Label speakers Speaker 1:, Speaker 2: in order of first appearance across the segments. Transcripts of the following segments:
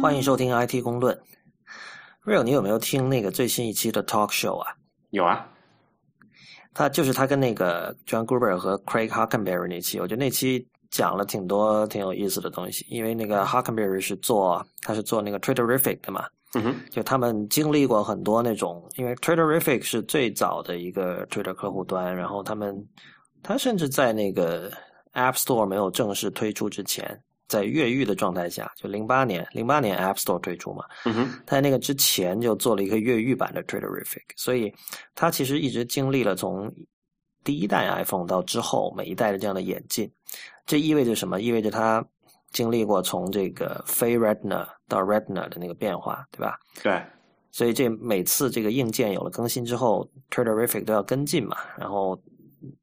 Speaker 1: 欢迎收听 IT 公论。Real，你有没有听那个最新一期的 Talk Show 啊？
Speaker 2: 有啊，
Speaker 1: 他就是他跟那个 John Gruber 和 Craig Hockenberry 那期，我觉得那期讲了挺多挺有意思的东西。因为那个 Hockenberry 是做他是做那个 Twitterific 的嘛，
Speaker 2: 嗯哼，
Speaker 1: 就他们经历过很多那种，因为 Twitterific 是最早的一个 Twitter 客户端，然后他们他甚至在那个 App Store 没有正式推出之前。在越狱的状态下，就零八年，零八年 App Store 推出嘛，
Speaker 2: 嗯哼，
Speaker 1: 他在那个之前就做了一个越狱版的 Twitterific，所以他其实一直经历了从第一代 iPhone 到之后每一代的这样的演进。这意味着什么？意味着他经历过从这个非 Retina 到 Retina 的那个变化，对吧？
Speaker 2: 对，
Speaker 1: 所以这每次这个硬件有了更新之后，Twitterific 都要跟进嘛，然后。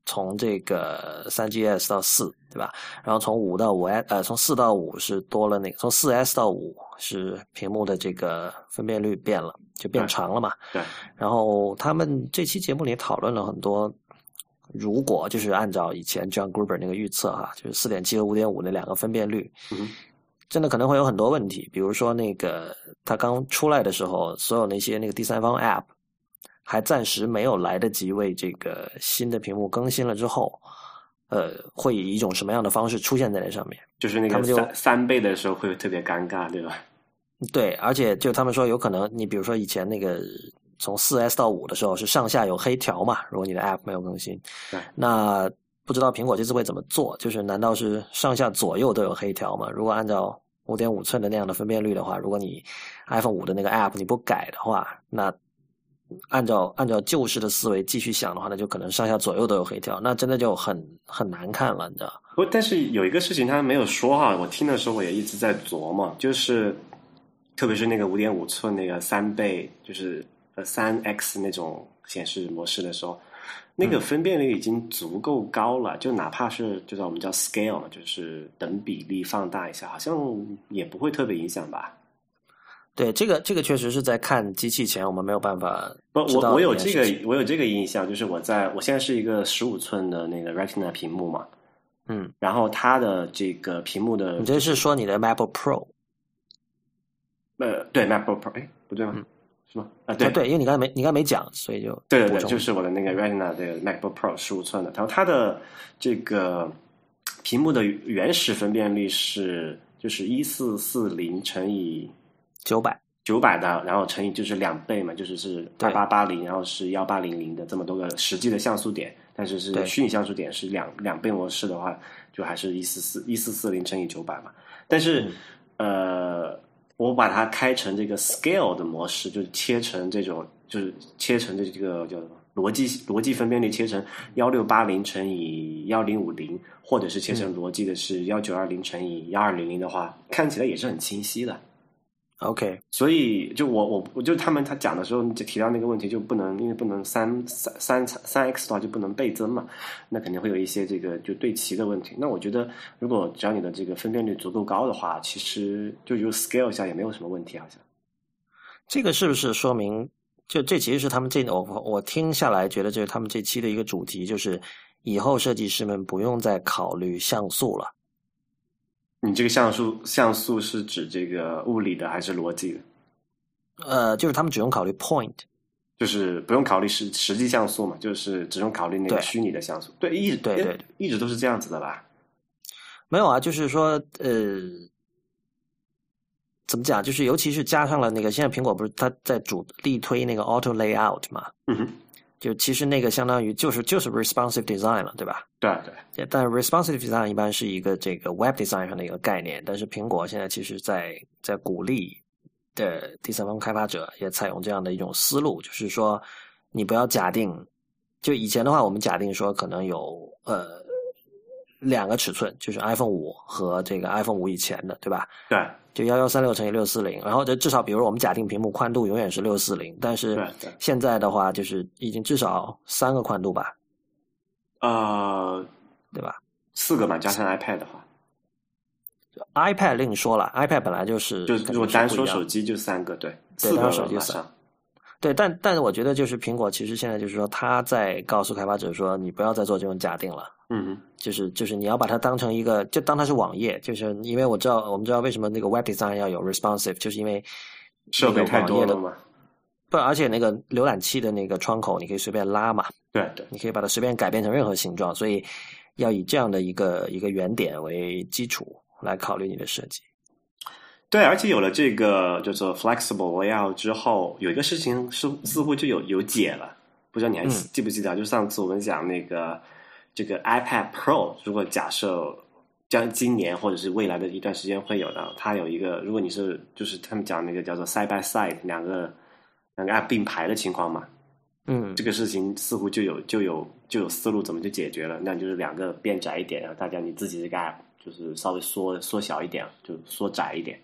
Speaker 1: 从这个三 GS 到四，对吧？然后从五到五 S，呃，从四到五是多了那个，从四 S 到五是屏幕的这个分辨率变了，就变长了嘛。
Speaker 2: 对。
Speaker 1: 然后他们这期节目里讨论了很多，如果就是按照以前 John Gruber 那个预测哈，就是四点七和五点五那两个分辨率，真的可能会有很多问题。比如说那个它刚出来的时候，所有那些那个第三方 App。还暂时没有来得及为这个新的屏幕更新了之后，呃，会以一种什么样的方式出现在那上面？
Speaker 2: 就是那个三三倍的时候会特别尴尬，对吧？
Speaker 1: 对，而且就他们说有可能，你比如说以前那个从四 S 到五的时候是上下有黑条嘛，如果你的 App 没有更新，那不知道苹果这次会怎么做？就是难道是上下左右都有黑条吗？如果按照五点五寸的那样的分辨率的话，如果你 iPhone 五的那个 App 你不改的话，那按照按照旧式的思维继续想的话，那就可能上下左右都有黑条，那真的就很很难看了，你知道？
Speaker 2: 不，但是有一个事情他没有说哈，我听的时候我也一直在琢磨，就是特别是那个五点五寸那个三倍，就是呃三 X 那种显示模式的时候，那个分辨率已经足够高了，就哪怕是就是我们叫 scale 嘛，就是等比例放大一下，好像也不会特别影响吧。
Speaker 1: 对，这个这个确实是在看机器前，我们没有办法。
Speaker 2: 不，我我有这个，我有这个印象，就是我在我现在是一个十五寸的那个 Retina 屏幕嘛，
Speaker 1: 嗯，
Speaker 2: 然后它的这个屏幕的，
Speaker 1: 你这是说你的 MacBook Pro？
Speaker 2: 呃，对，MacBook Pro，哎，不对吗？是吗？啊，对
Speaker 1: 对，因为你刚才没你刚才没讲，所以就
Speaker 2: 对对对，就是我的那个 Retina 的 MacBook Pro 十五寸的，然后它的这个屏幕的原始分辨率是就是一四四零乘以。
Speaker 1: 九百。
Speaker 2: 九百的，然后乘以就是两倍嘛，就是是八八八零，然后是幺八零零的这么多个实际的像素点，但是是虚拟像素点是两两倍模式的话，就还是一四四一四四零乘以九百嘛。但是呃，我把它开成这个 scale 的模式，就是切成这种，就是切成这个叫什么逻辑逻辑分辨率，切成幺六八零乘以幺零五零，或者是切成逻辑的是幺九二零乘以幺二零零的话，看起来也是很清晰的。
Speaker 1: OK，
Speaker 2: 所以就我我我就他们他讲的时候就提到那个问题就不能因为不能三三三三 x 的话就不能倍增嘛，那肯定会有一些这个就对齐的问题。那我觉得如果只要你的这个分辨率足够高的话，其实就就 scale 一下也没有什么问题，好像。
Speaker 1: 这个是不是说明就这其实是他们这我我听下来觉得这是他们这期的一个主题，就是以后设计师们不用再考虑像素了。
Speaker 2: 你这个像素像素是指这个物理的还是逻辑的？
Speaker 1: 呃，就是他们只用考虑 point，
Speaker 2: 就是不用考虑实实际像素嘛，就是只用考虑那个虚拟的像素。对，一直
Speaker 1: 对对，
Speaker 2: 一直都是这样子的吧？
Speaker 1: 没有啊，就是说，呃，怎么讲？就是尤其是加上了那个，现在苹果不是它在主力推那个 auto layout 嘛？
Speaker 2: 嗯哼。
Speaker 1: 就其实那个相当于就是就是 responsive design 了，对吧？
Speaker 2: 对对。
Speaker 1: 但 responsive design 一般是一个这个 web design 上的一个概念，但是苹果现在其实在在鼓励的第三方开发者也采用这样的一种思路，就是说你不要假定，就以前的话，我们假定说可能有呃两个尺寸，就是 iPhone 五和这个 iPhone 五以前的，对吧？
Speaker 2: 对。
Speaker 1: 就幺幺三六乘以六四零，然后这至少，比如我们假定屏幕宽度永远是六四零，但是现在的话，就是已经至少三个宽度吧？
Speaker 2: 呃，
Speaker 1: 对吧？
Speaker 2: 四个嘛，加上 iPad 的话
Speaker 1: ，iPad 另说了，iPad 本来就是，
Speaker 2: 就是如果单说手机就三个，对，
Speaker 1: 单说手机三。对，但但是我觉得就是苹果其实现在就是说，他在告诉开发者说，你不要再做这种假定了。
Speaker 2: 嗯，
Speaker 1: 就是就是你要把它当成一个，就当它是网页，就是因为我知道我们知道为什么那个 Web Design 要有 responsive，就是因为
Speaker 2: 设备太多了嘛。
Speaker 1: 不，而且那个浏览器的那个窗口你可以随便拉嘛。
Speaker 2: 对对，
Speaker 1: 你可以把它随便改变成任何形状，所以要以这样的一个一个原点为基础来考虑你的设计。
Speaker 2: 对，而且有了这个叫做 flexible layout 之后，有一个事情是似乎就有有解了。不知道你还记不记得？就上次我们讲那个这个 iPad Pro，如果假设将今年或者是未来的一段时间会有的，它有一个，如果你是就是他们讲那个叫做 side by side 两个两个 app 并排的情况嘛，
Speaker 1: 嗯，
Speaker 2: 这个事情似乎就有就有就有思路怎么去解决了。那就是两个变窄一点，然后大家你自己这个 app 就是稍微缩缩小一点，就缩窄一点。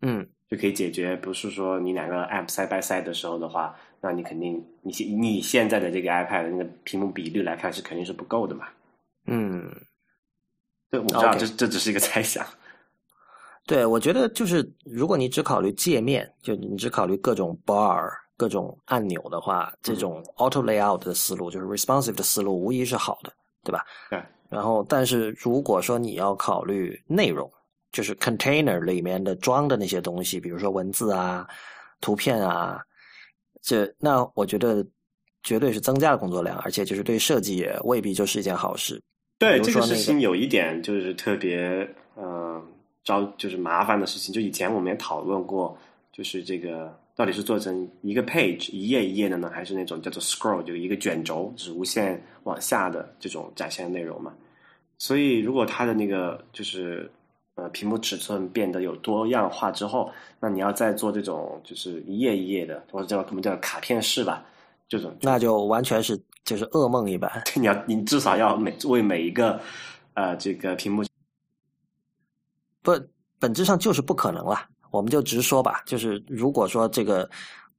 Speaker 1: 嗯，
Speaker 2: 就可以解决。不是说你两个 app side by side 的时候的话，那你肯定你现你现在的这个 iPad 的那个屏幕比例来看是肯定是不够的嘛。
Speaker 1: 嗯，
Speaker 2: 对，我知道这这只是一个猜想。
Speaker 1: 对，我觉得就是如果你只考虑界面，就你只考虑各种 bar、各种按钮的话，这种 auto layout 的思路，就是 responsive 的思路，无疑是好的，对吧？
Speaker 2: 对。
Speaker 1: 然后，但是如果说你要考虑内容，就是 container 里面的装的那些东西，比如说文字啊、图片啊，这那我觉得绝对是增加了工作量，而且就是对设计也未必就是一件好事。
Speaker 2: 对这
Speaker 1: 个
Speaker 2: 事情有一点就是特别嗯招就是麻烦的事情，就以前我们也讨论过，就是这个到底是做成一个 page 一页一页的呢，还是那种叫做 scroll 就一个卷轴，是无限往下的这种展现内容嘛？所以如果它的那个就是。呃，屏幕尺寸变得有多样化之后，那你要再做这种就是一页一页的，或者叫我们叫卡片式吧，这种
Speaker 1: 那就完全是就是噩梦一般。
Speaker 2: 你要你至少要每为每一个呃这个屏幕，
Speaker 1: 不本质上就是不可能了。我们就直说吧，就是如果说这个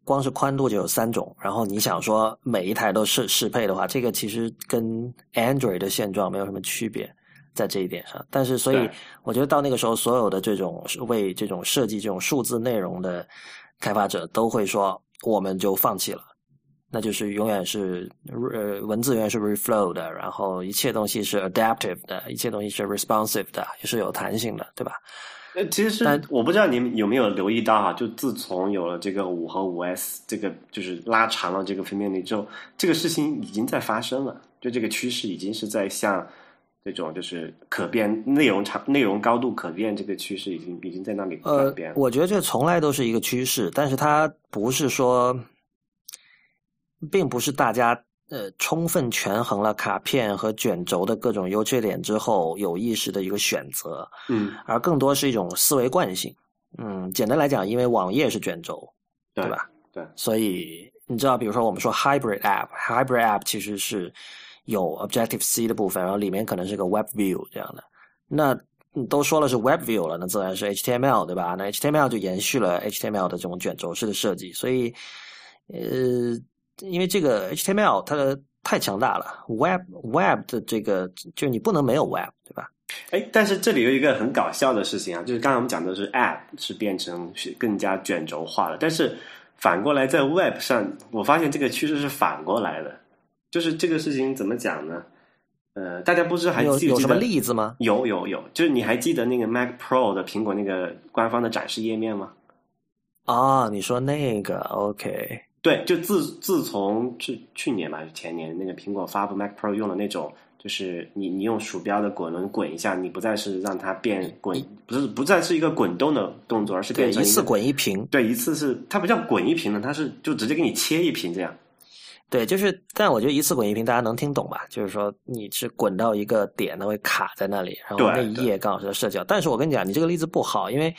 Speaker 1: 光是宽度就有三种，然后你想说每一台都适适配的话，这个其实跟 Android 的现状没有什么区别。在这一点上，但是所以我觉得到那个时候，所有的这种为这种设计这种数字内容的开发者都会说，我们就放弃了，那就是永远是呃文字永远是 reflow 的，然后一切东西是 adaptive 的，一切东西是 responsive 的，也是有弹性的，对吧？
Speaker 2: 呃，其实我不知道你们有没有留意到哈，就自从有了这个五和五 S 这个就是拉长了这个分辨率之后，这个事情已经在发生了，就这个趋势已经是在向。这种就是可变内容长内容高度可变这个趋势已经已经在那里改变。
Speaker 1: 呃，我觉得这从来都是一个趋势，但是它不是说，并不是大家呃充分权衡了卡片和卷轴的各种优缺点之后有意识的一个选择。
Speaker 2: 嗯，
Speaker 1: 而更多是一种思维惯性。嗯，简单来讲，因为网页是卷轴，对吧？
Speaker 2: 对，
Speaker 1: 所以你知道，比如说我们说 hybrid app，hybrid app 其实是。有 Objective C 的部分，然后里面可能是个 Web View 这样的。那都说了是 Web View 了，那自然是 HTML 对吧？那 HTML 就延续了 HTML 的这种卷轴式的设计。所以，呃，因为这个 HTML 它的太强大了，Web Web 的这个就你不能没有 Web 对吧？
Speaker 2: 哎，但是这里有一个很搞笑的事情啊，就是刚才我们讲的是 App 是变成是更加卷轴化了，但是反过来在 Web 上，我发现这个趋势是反过来的。就是这个事情怎么讲呢？呃，大家不知还记
Speaker 1: 有什么例子吗？
Speaker 2: 有有有，就是你还记得那个 Mac Pro 的苹果那个官方的展示页面吗？
Speaker 1: 啊，你说那个 OK？
Speaker 2: 对，就自自从去去年吧，前年那个苹果发布 Mac Pro 用的那种，就是你你用鼠标的滚轮滚一下，你不再是让它变滚，不是不再是一个滚动的动作，而是变成
Speaker 1: 一次滚一屏。
Speaker 2: 对，一次是它不叫滚一屏了，它是就直接给你切一屏这样。
Speaker 1: 对，就是，但我觉得一次滚一屏大家能听懂吧？就是说你是滚到一个点，它会卡在那里，然后那一页刚好是社交。但是我跟你讲，你这个例子不好，因为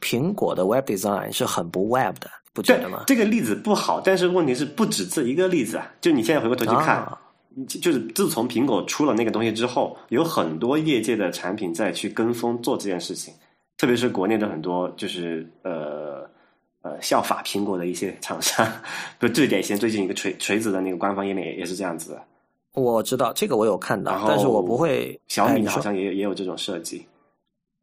Speaker 1: 苹果的 Web Design 是很不 Web 的，不觉得吗？
Speaker 2: 这个例子不好，但是问题是不止这一个例子啊！就你现在回过头去看，就是自从苹果出了那个东西之后，有很多业界的产品在去跟风做这件事情，特别是国内的很多就是呃。呃，效法苹果的一些厂商，就最典型，最近一个锤锤子的那个官方页面也也是这样子的。
Speaker 1: 我知道这个，我有看到，但是我不会。
Speaker 2: 小米好像也有也有这种设计。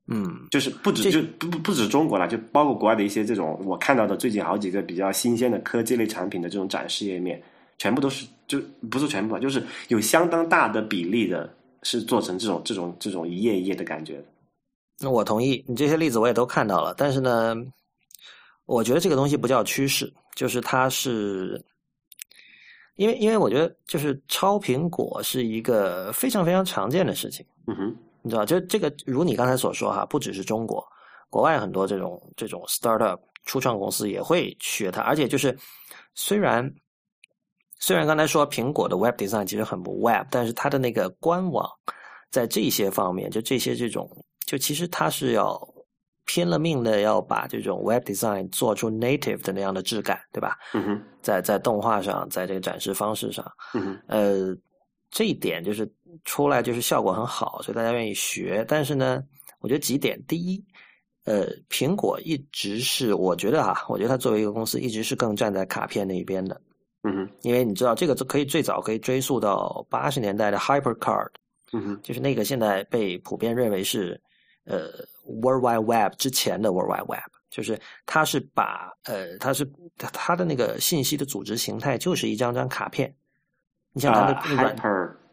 Speaker 1: 嗯，
Speaker 2: 就是不止就不不不止中国了，就包括国外的一些这种我看到的最近好几个比较新鲜的科技类产品的这种展示页面，全部都是就不是全部吧，就是有相当大的比例的是做成这种这种这种一页一页的感觉。
Speaker 1: 那我同意，你这些例子我也都看到了，但是呢，我觉得这个东西不叫趋势，就是它是。因为，因为我觉得就是超苹果是一个非常非常常见的事情。
Speaker 2: 嗯哼，
Speaker 1: 你知道，就这个，如你刚才所说哈，不只是中国，国外很多这种这种 startup 初创公司也会学它。而且就是，虽然虽然刚才说苹果的 web design 其实很不 web，但是它的那个官网在这些方面，就这些这种，就其实它是要。拼了命的要把这种 web design 做出 native 的那样的质感，对吧？
Speaker 2: 嗯哼，
Speaker 1: 在在动画上，在这个展示方式上，
Speaker 2: 嗯哼，
Speaker 1: 呃，这一点就是出来就是效果很好，所以大家愿意学。但是呢，我觉得几点：第一，呃，苹果一直是我觉得哈，我觉得它作为一个公司，一直是更站在卡片那一边的。
Speaker 2: 嗯哼，
Speaker 1: 因为你知道，这个可以最早可以追溯到八十年代的 HyperCard，
Speaker 2: 嗯哼，
Speaker 1: 就是那个现在被普遍认为是呃。World Wide Web 之前的 World Wide Web，就是它是把呃，它是它的那个信息的组织形态就是一张张卡片。你像它的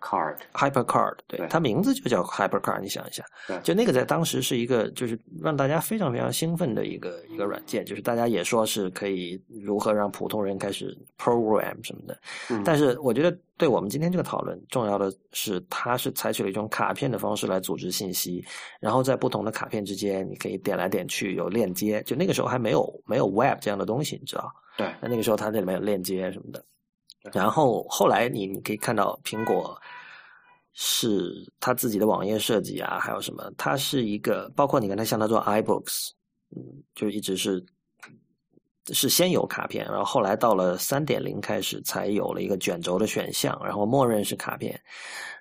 Speaker 2: HyperCard，HyperCard，
Speaker 1: 对，它名字就叫 HyperCard。你想一下，就那个在当时是一个就是让大家非常非常兴奋的一个一个软件，就是大家也说是可以如何让普通人开始 program 什么的。但是我觉得对我们今天这个讨论重要的是，它是采取了一种卡片的方式来组织信息，然后在不同的卡片之间你可以点来点去有链接。就那个时候还没有没有 Web 这样的东西，你知道？
Speaker 2: 对，
Speaker 1: 那那个时候它那里面有链接什么的。然后后来你你可以看到，苹果是它自己的网页设计啊，还有什么？它是一个包括你刚才像它做 iBooks，嗯，就一直是是先有卡片，然后后来到了三点零开始才有了一个卷轴的选项，然后默认是卡片。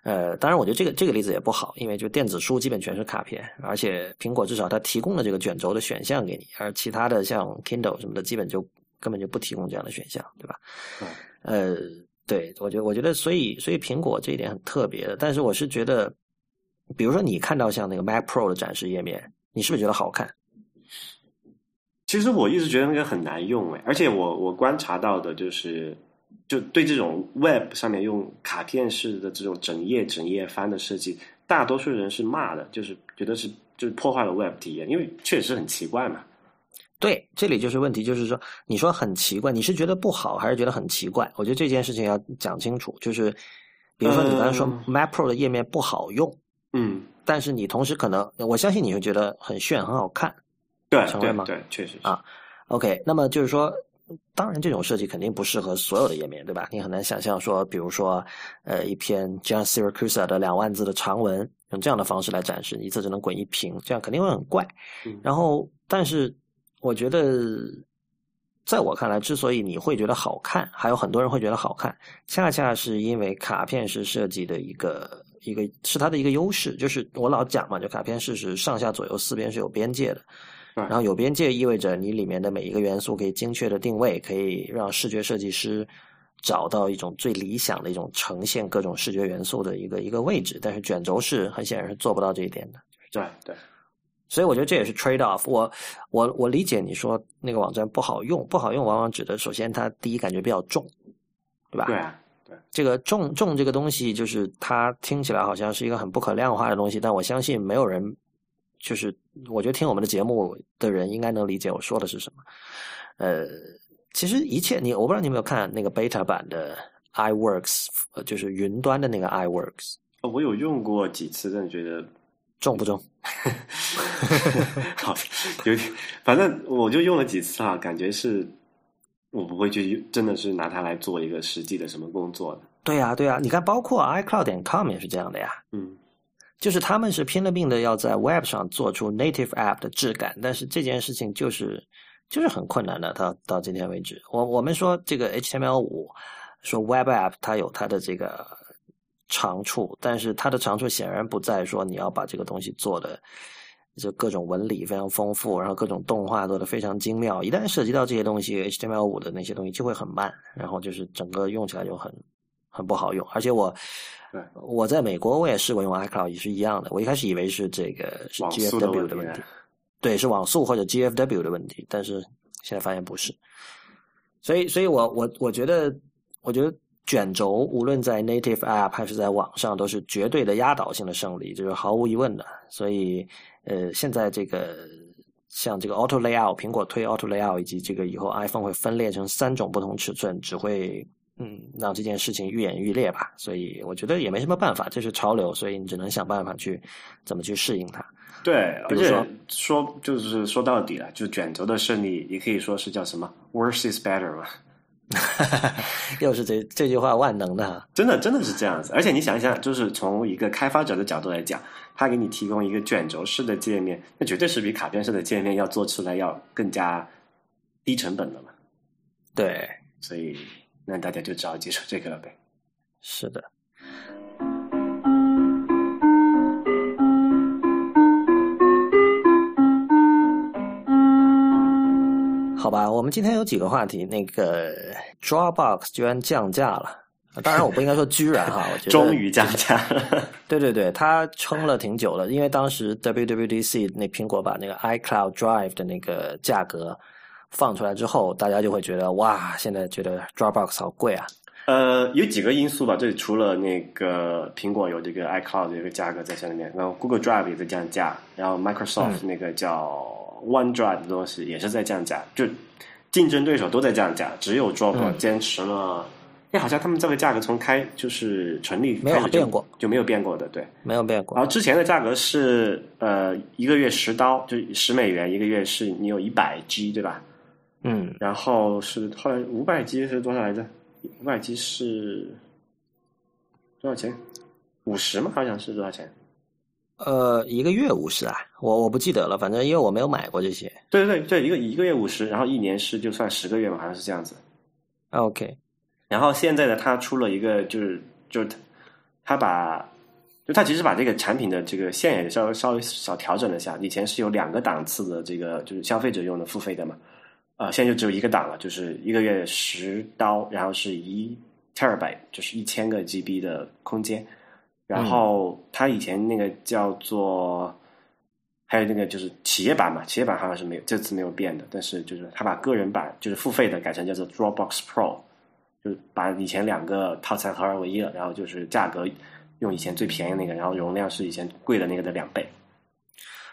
Speaker 1: 呃，当然我觉得这个这个例子也不好，因为就电子书基本全是卡片，而且苹果至少它提供了这个卷轴的选项给你，而其他的像 Kindle 什么的，基本就根本就不提供这样的选项，对吧？
Speaker 2: 嗯。
Speaker 1: 呃，对，我觉得，我觉得，所以，所以苹果这一点很特别的。但是，我是觉得，比如说，你看到像那个 Mac Pro 的展示页面，你是不是觉得好看？
Speaker 2: 其实我一直觉得那个很难用哎，而且我我观察到的就是，就对这种 Web 上面用卡片式的这种整页整页翻的设计，大多数人是骂的，就是觉得是就是破坏了 Web 体验，因为确实很奇怪嘛。
Speaker 1: 对，这里就是问题，就是说，你说很奇怪，你是觉得不好，还是觉得很奇怪？我觉得这件事情要讲清楚。就是，比如说你刚才说 Mac Pro 的页面不好用，
Speaker 2: 嗯，
Speaker 1: 但是你同时可能，我相信你会觉得很炫、很好看，
Speaker 2: 对，
Speaker 1: 承认吗？
Speaker 2: 对，确实
Speaker 1: 啊。OK，那么就是说，当然这种设计肯定不适合所有的页面，对吧？你很难想象说，比如说，呃，一篇 John Siracusa 的两万字的长文，用这样的方式来展示，一次只能滚一屏，这样肯定会很怪。然后，但是。我觉得，在我看来，之所以你会觉得好看，还有很多人会觉得好看，恰恰是因为卡片式设计的一个一个是它的一个优势。就是我老讲嘛，就卡片式是上下左右四边是有边界的，然后有边界意味着你里面的每一个元素可以精确的定位，可以让视觉设计师找到一种最理想的一种呈现各种视觉元素的一个一个位置。但是卷轴式很显然是做不到这一点的。
Speaker 2: 对对。
Speaker 1: 所以我觉得这也是 trade off。我我我理解你说那个网站不好用，不好用往往指的首先它第一感觉比较重，对吧？
Speaker 2: 对对。
Speaker 1: 这个重重这个东西，就是它听起来好像是一个很不可量化的东西，但我相信没有人，就是我觉得听我们的节目的人应该能理解我说的是什么。呃，其实一切你我不知道你有没有看那个 beta 版的 iWorks，就是云端的那个 iWorks。
Speaker 2: 我有用过几次，但觉得。
Speaker 1: 重不重？
Speaker 2: 好，有点，反正我就用了几次啊，感觉是，我不会去真的是拿它来做一个实际的什么工作的。
Speaker 1: 对呀，对呀，你看，包括 iCloud 点 com 也是这样的呀。
Speaker 2: 嗯，
Speaker 1: 就是他们是拼了命的要在 Web 上做出 native app 的质感，但是这件事情就是就是很困难的。到到今天为止，我我们说这个 HTML 五，说 Web app 它有它的这个。长处，但是它的长处显然不在说你要把这个东西做的就各种纹理非常丰富，然后各种动画做的非常精妙。一旦涉及到这些东西，HTML 五的那些东西就会很慢，然后就是整个用起来就很很不好用。而且我，我在美国我也试过用 iCloud 也是一样的。我一开始以为是这个是 GFW 的问题，对，是网速或者 GFW 的问题，但是现在发现不是。所以，所以我我我觉得，我觉得卷轴无论在 native app 还是在网上都是绝对的压倒性的胜利，就是毫无疑问的。所以，呃，现在这个。像这个 Auto Layout，苹果推 Auto Layout，以及这个以后 iPhone 会分裂成三种不同尺寸，只会嗯让这件事情愈演愈烈吧。所以我觉得也没什么办法，这是潮流，所以你只能想办法去怎么去适应它。
Speaker 2: 对，而且说就是说到底了，就卷轴的胜利也可以说是叫什么 “worse is better” 嘛。
Speaker 1: 又是这这句话万能的，
Speaker 2: 真的真的是这样子。而且你想一想，就是从一个开发者的角度来讲。他给你提供一个卷轴式的界面，那绝对是比卡片式的界面要做出来要更加低成本的嘛？
Speaker 1: 对，
Speaker 2: 所以那大家就只好接受这个了呗。
Speaker 1: 是的。好吧，我们今天有几个话题，那个 Dropbox 居然降价了。当然，我不应该说居然哈，我觉得
Speaker 2: 终于降价。
Speaker 1: 对对对，它撑了挺久了，因为当时 WWDC 那苹果把那个 iCloud Drive 的那个价格放出来之后，大家就会觉得哇，现在觉得 Dropbox 好贵啊。
Speaker 2: 呃，有几个因素吧，这里除了那个苹果有这个 iCloud 的一个价格在下面，然后 Google Drive 也在降价，然后 Microsoft 那个叫 OneDrive 的东西也是在降价，就竞争对手都在降价，只有 Dropbox 坚持了。哎，好像他们这个价格从开就是成立
Speaker 1: 没有变过，
Speaker 2: 就没有变过的，对，
Speaker 1: 没有变过。
Speaker 2: 然后之前的价格是呃一个月十刀，就十美元一个月，是你有一百 G 对吧？
Speaker 1: 嗯，
Speaker 2: 然后是后来五百 G 是多少来着？五百 G 是多少钱？五十吗？好像是多少钱？
Speaker 1: 呃，一个月五十啊，我我不记得了，反正因为我没有买过这些。
Speaker 2: 对对对对，一个一个月五十，然后一年是就算十个月嘛，好像是这样子。
Speaker 1: OK。
Speaker 2: 然后现在呢，他出了一个，就是就是他把，就他其实把这个产品的这个线也稍微稍微小调整了一下。以前是有两个档次的这个就是消费者用的付费的嘛，啊，现在就只有一个档了，就是一个月十刀，然后是一 terabyte，就是一千个 GB 的空间。然后它以前那个叫做，还有那个就是企业版嘛，企业版好像是没有这次没有变的，但是就是它把个人版就是付费的改成叫做 Dropbox Pro。就把以前两个套餐合二为一了，然后就是价格用以前最便宜那个，然后容量是以前贵的那个的两倍。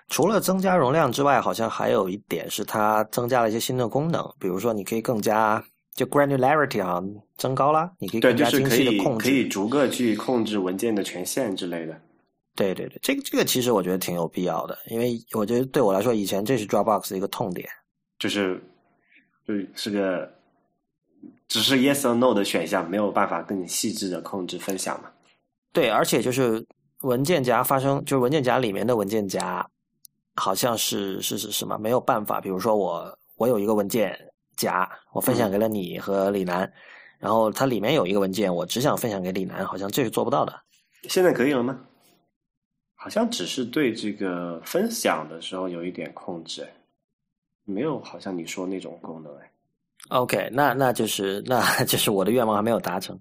Speaker 1: 除了增加容量之外，好像还有一点是它增加了一些新的功能，比如说你可以更加就 granularity 啊增高了，你可以更加精细的控
Speaker 2: 制，可以逐个去控制文件的权限之类的。
Speaker 1: 对对对，这个这个其实我觉得挺有必要的，因为我觉得对我来说，以前这是 Dropbox 的一个痛点，
Speaker 2: 就是就是个。只是 yes or no 的选项，没有办法更细致的控制分享嘛？
Speaker 1: 对，而且就是文件夹发生，就是文件夹里面的文件夹，好像是是是什么？没有办法，比如说我我有一个文件夹，我分享给了你和李楠，然后它里面有一个文件，我只想分享给李楠，好像这是做不到的。
Speaker 2: 现在可以了吗？好像只是对这个分享的时候有一点控制，没有好像你说那种功能哎。
Speaker 1: OK，那那就是那 就是我的愿望还没有达成，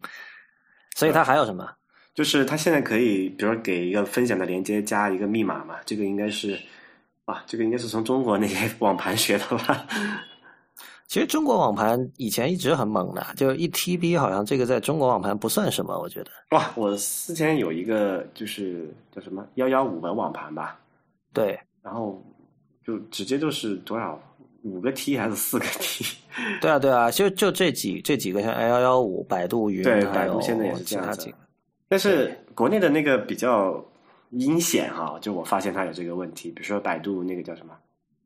Speaker 1: 所以它还有什么？
Speaker 2: 就是它现在可以，比如说给一个分享的连接加一个密码嘛？这个应该是啊，这个应该是从中国那些网盘学的吧？
Speaker 1: 其实中国网盘以前一直很猛的，就一 TB 好像这个在中国网盘不算什么，我觉得。
Speaker 2: 哇，我之前有一个就是叫什么幺幺五的网盘吧？
Speaker 1: 对，
Speaker 2: 然后就直接就是多少？五个 T 还是四个 T？
Speaker 1: 对啊，对啊，就就这几这几个，像 L 幺五、百度云，
Speaker 2: 对，百度现在也是这样子。但是国内的那个比较阴险哈，就我发现它有这个问题。比如说百度那个叫什么？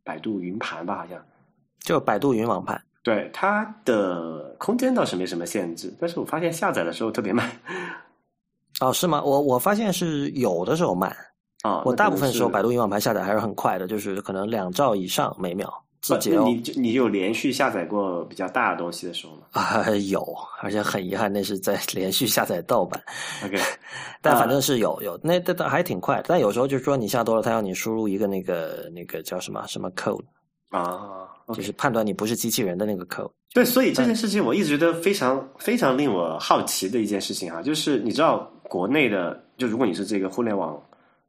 Speaker 2: 百度云盘吧，好像
Speaker 1: 就百度云网盘。
Speaker 2: 对，它的空间倒是没什么限制，但是我发现下载的时候特别慢。
Speaker 1: 哦，是吗？我我发现是有的时候慢
Speaker 2: 啊。
Speaker 1: 我大部分时候百度云网盘下载还是很快的，就是可能两兆以上每秒。自己
Speaker 2: 你你有连续下载过比较大的东西的时候吗？
Speaker 1: 啊，有，而且很遗憾，那是在 连续下载盗版。
Speaker 2: OK，
Speaker 1: 但反正是有有，那那还挺快。但有时候就是说你下多了，他要你输入一个那个那个叫什么什么 code，
Speaker 2: 啊，
Speaker 1: 就是判断你不是机器人的那个 code。
Speaker 2: 对，所以这件事情我一直觉得非常非常令我好奇的一件事情啊，就是你知道国内的，就如果你是这个互联网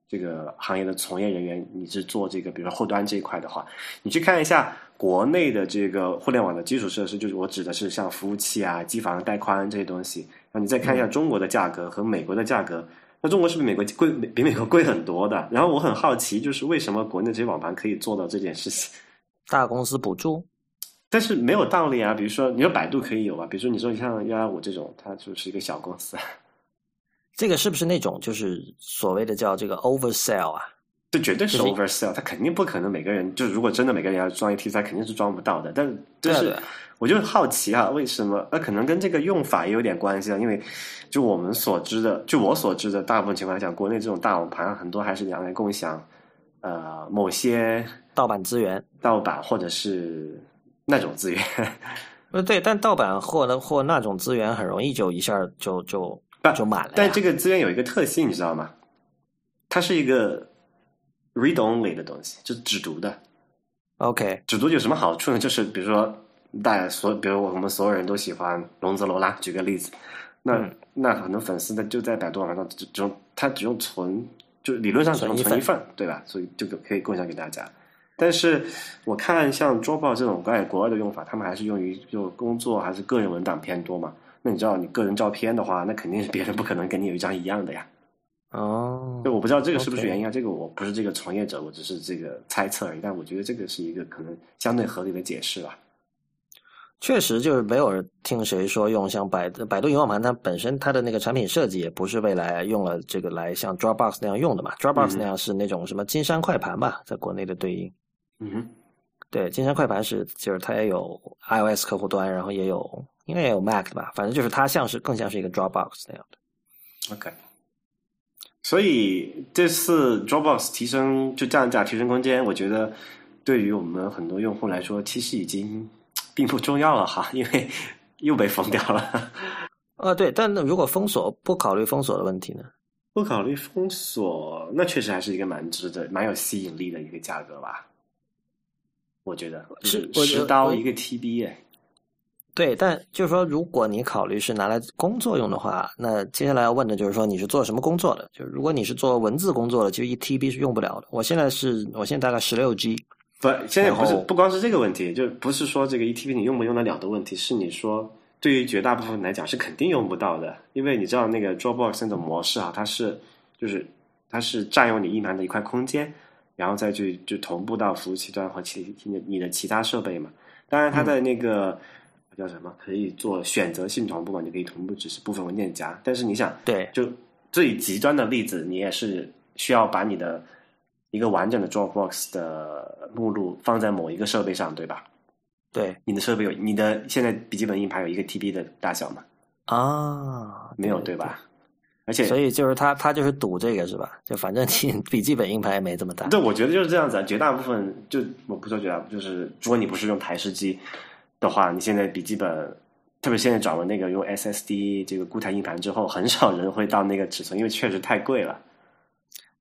Speaker 2: 这个行业的从业人员，你是做这个比如说后端这一块的话，你去看一下国内的这个互联网的基础设施，就是我指的是像服务器啊、机房、带宽这些东西，那你再看一下中国的价格和美国的价格，那中国是比美国贵，比美国贵很多的。然后我很好奇，就是为什么国内这些网盘可以做到这件事情？
Speaker 1: 大公司补助。
Speaker 2: 但是没有道理啊！比如说，你说百度可以有啊，比如说你说你像幺幺五这种，它就是一个小公司。
Speaker 1: 这个是不是那种就是所谓的叫这个 oversell 啊？
Speaker 2: 这绝对是 oversell，它肯定不可能每个人就是如果真的每个人要装一 T 三，肯定是装不到的。但就是我就好奇啊，为什么？那可能跟这个用法也有点关系啊。因为就我们所知的，就我所知的大部分情况下，国内这种大网盘很多还是两人共享呃某些
Speaker 1: 盗版资源，
Speaker 2: 盗版或者是。那种资源，
Speaker 1: 呃，对，但盗版或那或那种资源很容易就一下就就就满了。
Speaker 2: 但这个资源有一个特性，你知道吗？它是一个 read only 的东西，就是只读的。
Speaker 1: OK，
Speaker 2: 只读有什么好处呢？就是比如说，大家所，比如我们所有人都喜欢龙泽罗拉，举个例子，那那很多粉丝呢就在百度网上只只用他只用存，就理论上只能存一份，对吧？所以这个可以共享给大家。但是我看像 Dropbox 这种在国外的用法，他们还是用于就工作还是个人文档偏多嘛？那你知道你个人照片的话，那肯定是别人不可能跟你有一张一样的呀。
Speaker 1: 哦，
Speaker 2: 就我不知道这个是不是原因啊？这个我不是这个从业者，我只是这个猜测而已。但我觉得这个是一个可能相对合理的解释吧。
Speaker 1: 确实，就是没有人听谁说用像百百度云网盘，它本身它的那个产品设计也不是未来用了这个来像 Dropbox 那样用的嘛。Dropbox 那样是那种什么金山快盘吧，在国内的对应。
Speaker 2: 嗯哼，
Speaker 1: 对，金山快盘是，就是它也有 iOS 客户端，然后也有，应该也有 Mac 吧，反正就是它像是更像是一个 Dropbox 那样的。
Speaker 2: OK，所以这次 Dropbox 提升就降价提升空间，我觉得对于我们很多用户来说，其实已经并不重要了哈，因为 又被封掉了。
Speaker 1: 啊，对，但如果封锁不考虑封锁的问题呢？
Speaker 2: 不考虑封锁，那确实还是一个蛮值得、蛮有吸引力的一个价格吧。我觉得是十刀一个 TB 哎。
Speaker 1: 对，但就是说，如果你考虑是拿来工作用的话，那接下来要问的就是说，你是做什么工作的？就如果你是做文字工作的，其实一 TB 是用不了的。我现在是，我现在大概十六 G。
Speaker 2: 不，现在不是不光是这个问题，就不是说这个 ETP 你用不用得了的问题，是你说对于绝大部分来讲是肯定用不到的，因为你知道那个 Dropbox 那种模式啊，它是就是它是占用你硬盘的一块空间。然后再去就同步到服务器端和其你的其他设备嘛。当然，它的那个叫什么可以做选择性同步嘛？你可以同步只是部分文件夹。但是你想，
Speaker 1: 对，
Speaker 2: 就最极端的例子，你也是需要把你的一个完整的 Dropbox 的目录放在某一个设备上，对吧？
Speaker 1: 对，
Speaker 2: 你的设备有你的现在笔记本硬盘有一个 TB 的大小吗？
Speaker 1: 啊，
Speaker 2: 没有，对吧？而且，
Speaker 1: 所以就是他，他就是赌这个是吧？就反正 你笔记本硬盘也没这么大。
Speaker 2: 对，我觉得就是这样子。绝大部分就我不说绝大部分，就是如果你不是用台式机的话，你现在笔记本，特别现在转了那个用 SSD 这个固态硬盘之后，很少人会到那个尺寸，因为确实太贵了。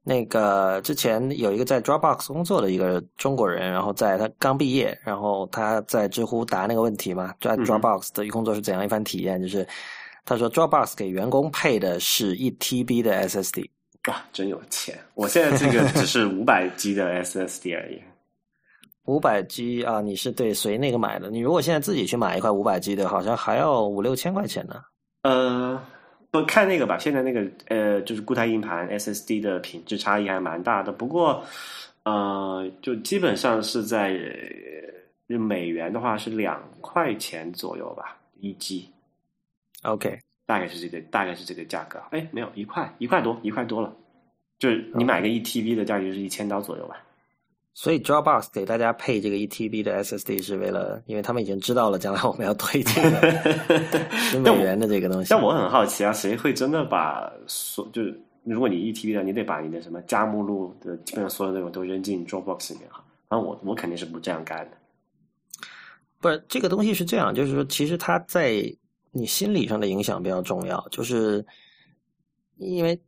Speaker 1: 那个之前有一个在 Dropbox 工作的一个中国人，然后在他刚毕业，然后他在知乎答那个问题嘛，在 Dropbox 的工作是怎样一番体验？就是。他说：“Dropbox 给员工配的是一 TB 的 SSD，
Speaker 2: 哇，真有钱！我现在这个只是五百 G 的 SSD 而已。
Speaker 1: 五百 G 啊，你是对随那个买的？你如果现在自己去买一块五百 G 的，好像还要五六千块钱呢。
Speaker 2: 呃，不看那个吧，现在那个呃，就是固态硬盘 SSD 的品质差异还蛮大的。不过，呃，就基本上是在美元的话是两块钱左右吧，一 G。”
Speaker 1: OK，
Speaker 2: 大概是这个，大概是这个价格。哎，没有一块，一块多，一块多了。就是你买个一 TB 的价格是一千刀左右吧。
Speaker 1: 所以 Dropbox 给大家配这个 E T B 的 SSD 是为了，因为他们已经知道了将来我们要推荐十美元的这个东西。
Speaker 2: 但我很好奇啊，谁会真的把所就是如果你 E T B 的，你得把你的什么加目录的基本上所有内容都扔进 Dropbox 里面哈。然后我我肯定是不这样干的。
Speaker 1: 不是这个东西是这样，就是说其实它在。你心理上的影响比较重要，就是因为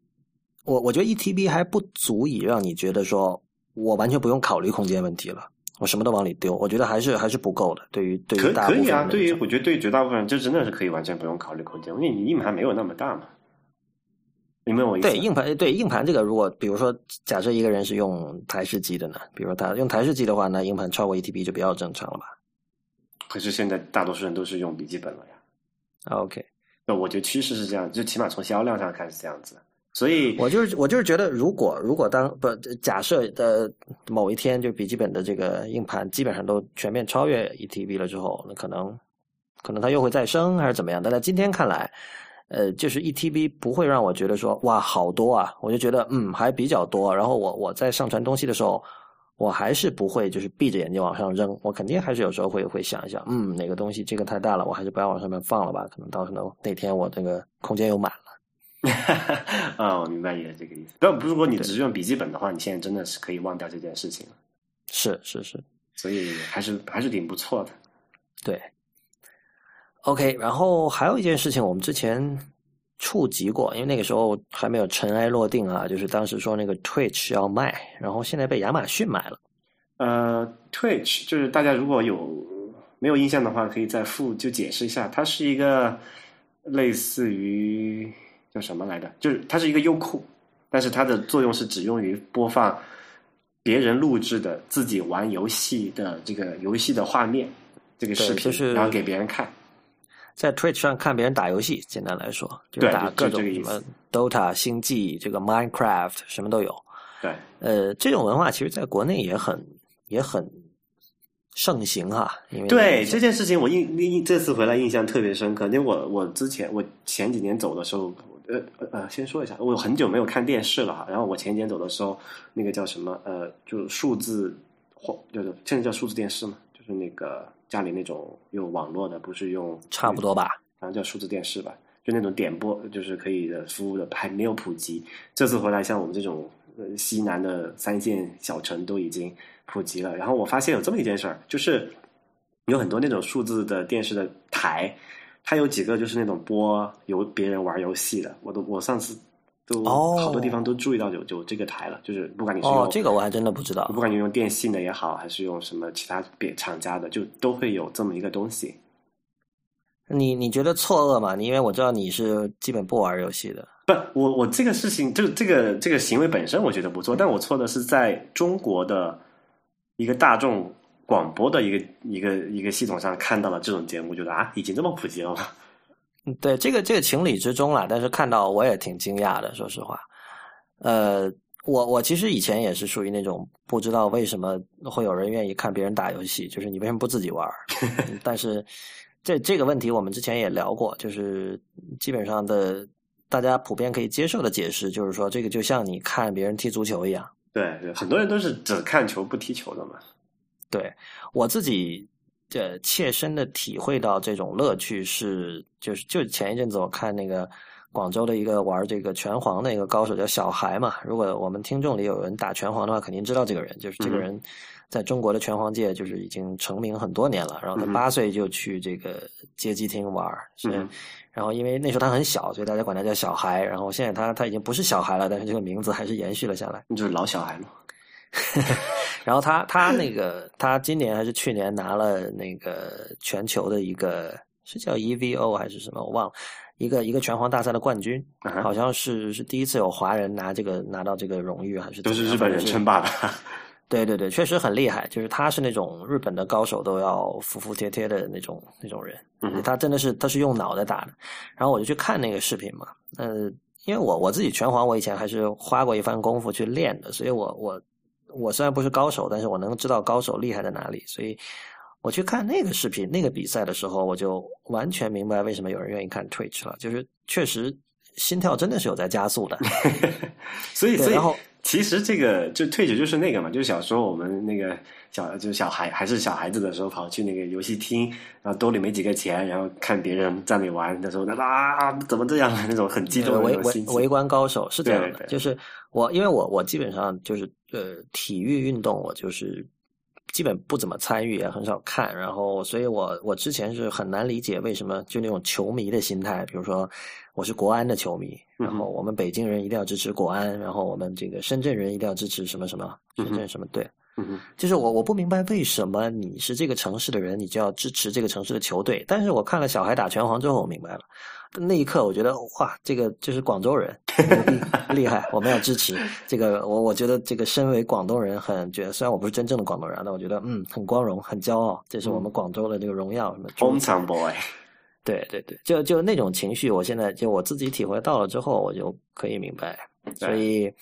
Speaker 1: 我我觉得 E T B 还不足以让你觉得说我完全不用考虑空间问题了。我什么都往里丢，我觉得还是还是不够的。对于对于大
Speaker 2: 可以啊，对于我觉得对于绝大部分人，这真的是可以完全不用考虑空间，因为你硬盘没有那么大嘛。明白我意
Speaker 1: 思？对硬盘，对硬盘这个，如果比如说假设一个人是用台式机的呢，比如说他用台式机的话，那硬盘超过一 TB 就比较正常了吧？
Speaker 2: 可是现在大多数人都是用笔记本了呀。
Speaker 1: OK，
Speaker 2: 那我觉得趋势是这样，就起码从销量上看是这样子。所以，
Speaker 1: 我就是我就是觉得，如果如果当不假设的某一天，就笔记本的这个硬盘基本上都全面超越 E T B 了之后，那可能可能它又会再生还是怎么样？但在今天看来，呃，就是 E T B 不会让我觉得说哇好多啊，我就觉得嗯还比较多。然后我我在上传东西的时候，我还是不会就是闭着眼睛往上扔，我肯定还是有时候会会想一想，嗯哪个东西这个太大了，我还是不要往上面放了吧？可能到时候那天我那个空间又满了。
Speaker 2: 啊，我明白你的这个意思。但如果你只是用笔记本的话，你现在真的是可以忘掉这件事情了。
Speaker 1: 是是是，
Speaker 2: 所以还是还是挺不错的。
Speaker 1: 对。OK，然后还有一件事情，我们之前触及过，因为那个时候还没有尘埃落定啊，就是当时说那个 Twitch 要卖，然后现在被亚马逊买了。
Speaker 2: 呃，Twitch 就是大家如果有没有印象的话，可以再复就解释一下，它是一个。类似于叫什么来着？就是它是一个优酷，但是它的作用是只用于播放别人录制的自己玩游戏的这个游戏的画面，这个视
Speaker 1: 频，
Speaker 2: 然后给别人看。
Speaker 1: 在 Twitch 上看别人打游戏，简单来说，就打各种什么 Dota、星际、这个 Minecraft 什么都有。
Speaker 2: 对，
Speaker 1: 呃，这种文化其实在国内也很也很。盛行哈，因为
Speaker 2: 对这件事情，我印印这次回来印象特别深刻。因为我我之前我前几年走的时候，呃呃，先说一下，我很久没有看电视了哈。然后我前几天走的时候，那个叫什么呃，就数字或就是现在叫数字电视嘛，就是那个家里那种用网络的，不是用
Speaker 1: 差不多吧，
Speaker 2: 反正叫数字电视吧，就那种点播就是可以的服务的，还没有普及。这次回来，像我们这种呃西南的三线小城都已经。普及了，然后我发现有这么一件事儿，就是有很多那种数字的电视的台，它有几个就是那种播有别人玩游戏的，我都我上次都好多地方都注意到有有这个台了，就是不管你是用
Speaker 1: 这个我还真的不知道，
Speaker 2: 不管你用电信的也好，还是用什么其他别厂家的，就都会有这么一个东西。
Speaker 1: 你你觉得错愕吗？你因为我知道你是基本不玩游戏的，
Speaker 2: 不，我我这个事情就这个这个行为本身我觉得不错，但我错的是在中国的。一个大众广播的一个一个一个系统上看到了这种节目，觉得啊，已经这么普及了吗？
Speaker 1: 对，这个这个情理之中了。但是看到我也挺惊讶的，说实话。呃，我我其实以前也是属于那种不知道为什么会有人愿意看别人打游戏，就是你为什么不自己玩？但是这这个问题我们之前也聊过，就是基本上的大家普遍可以接受的解释，就是说这个就像你看别人踢足球一样。
Speaker 2: 对对，很多人都是只看球不踢球的嘛。
Speaker 1: 对我自己的切身的体会到这种乐趣是，就是就前一阵子我看那个广州的一个玩这个拳皇的一个高手叫小孩嘛。如果我们听众里有人打拳皇的话，肯定知道这个人，就是这个人在中国的拳皇界就是已经成名很多年了。然后他八岁就去这个街机厅玩，是。然后，因为那时候他很小，所以大家管他叫小孩。然后现在他他已经不是小孩了，但是这个名字还是延续了下来。
Speaker 2: 就是老小孩嘛。
Speaker 1: 然后他他那个他今年还是去年拿了那个全球的一个是叫 EVO 还是什么我忘了，一个一个拳皇大赛的冠军，好像是是第一次有华人拿这个拿到这个荣誉，还是
Speaker 2: 都是日本人称霸的。
Speaker 1: 对对对，确实很厉害。就是他是那种日本的高手都要服服帖帖的那种那种人。嗯，他真的是他是用脑袋打的。然后我就去看那个视频嘛。呃，因为我我自己拳皇，我以前还是花过一番功夫去练的，所以我我我虽然不是高手，但是我能知道高手厉害在哪里。所以我去看那个视频、那个比赛的时候，我就完全明白为什么有人愿意看 Twitch 了。就是确实心跳真的是有在加速的。
Speaker 2: 所以，
Speaker 1: 然后。
Speaker 2: 其实这个就退学就是那个嘛，就是小时候我们那个小就是小孩还是小孩子的时候，跑去那个游戏厅，然后兜里没几个钱，然后看别人在那里玩的时候，那啊怎么这样那种很激动的
Speaker 1: 围围围观高手是这样的，就是我因为我我基本上就是呃体育运动我就是基本不怎么参与也很少看，然后所以我我之前是很难理解为什么就那种球迷的心态，比如说。我是国安的球迷，然后我们北京人一定要支持国安，然后我们这个深圳人一定要支持什么什么深圳什么队，就是我我不明白为什么你是这个城市的人，你就要支持这个城市的球队。但是我看了小孩打拳皇之后，我明白了。那一刻，我觉得哇，这个就是广州人厉害，我们要支持 这个。我我觉得这个身为广东人，很觉得虽然我不是真正的广东人，但我觉得嗯，很光荣，很骄傲，这是我们广州的这个荣耀。什么
Speaker 2: ？Hometown boy。
Speaker 1: 对对对，就就那种情绪，我现在就我自己体会到了之后，我就可以明白。所以。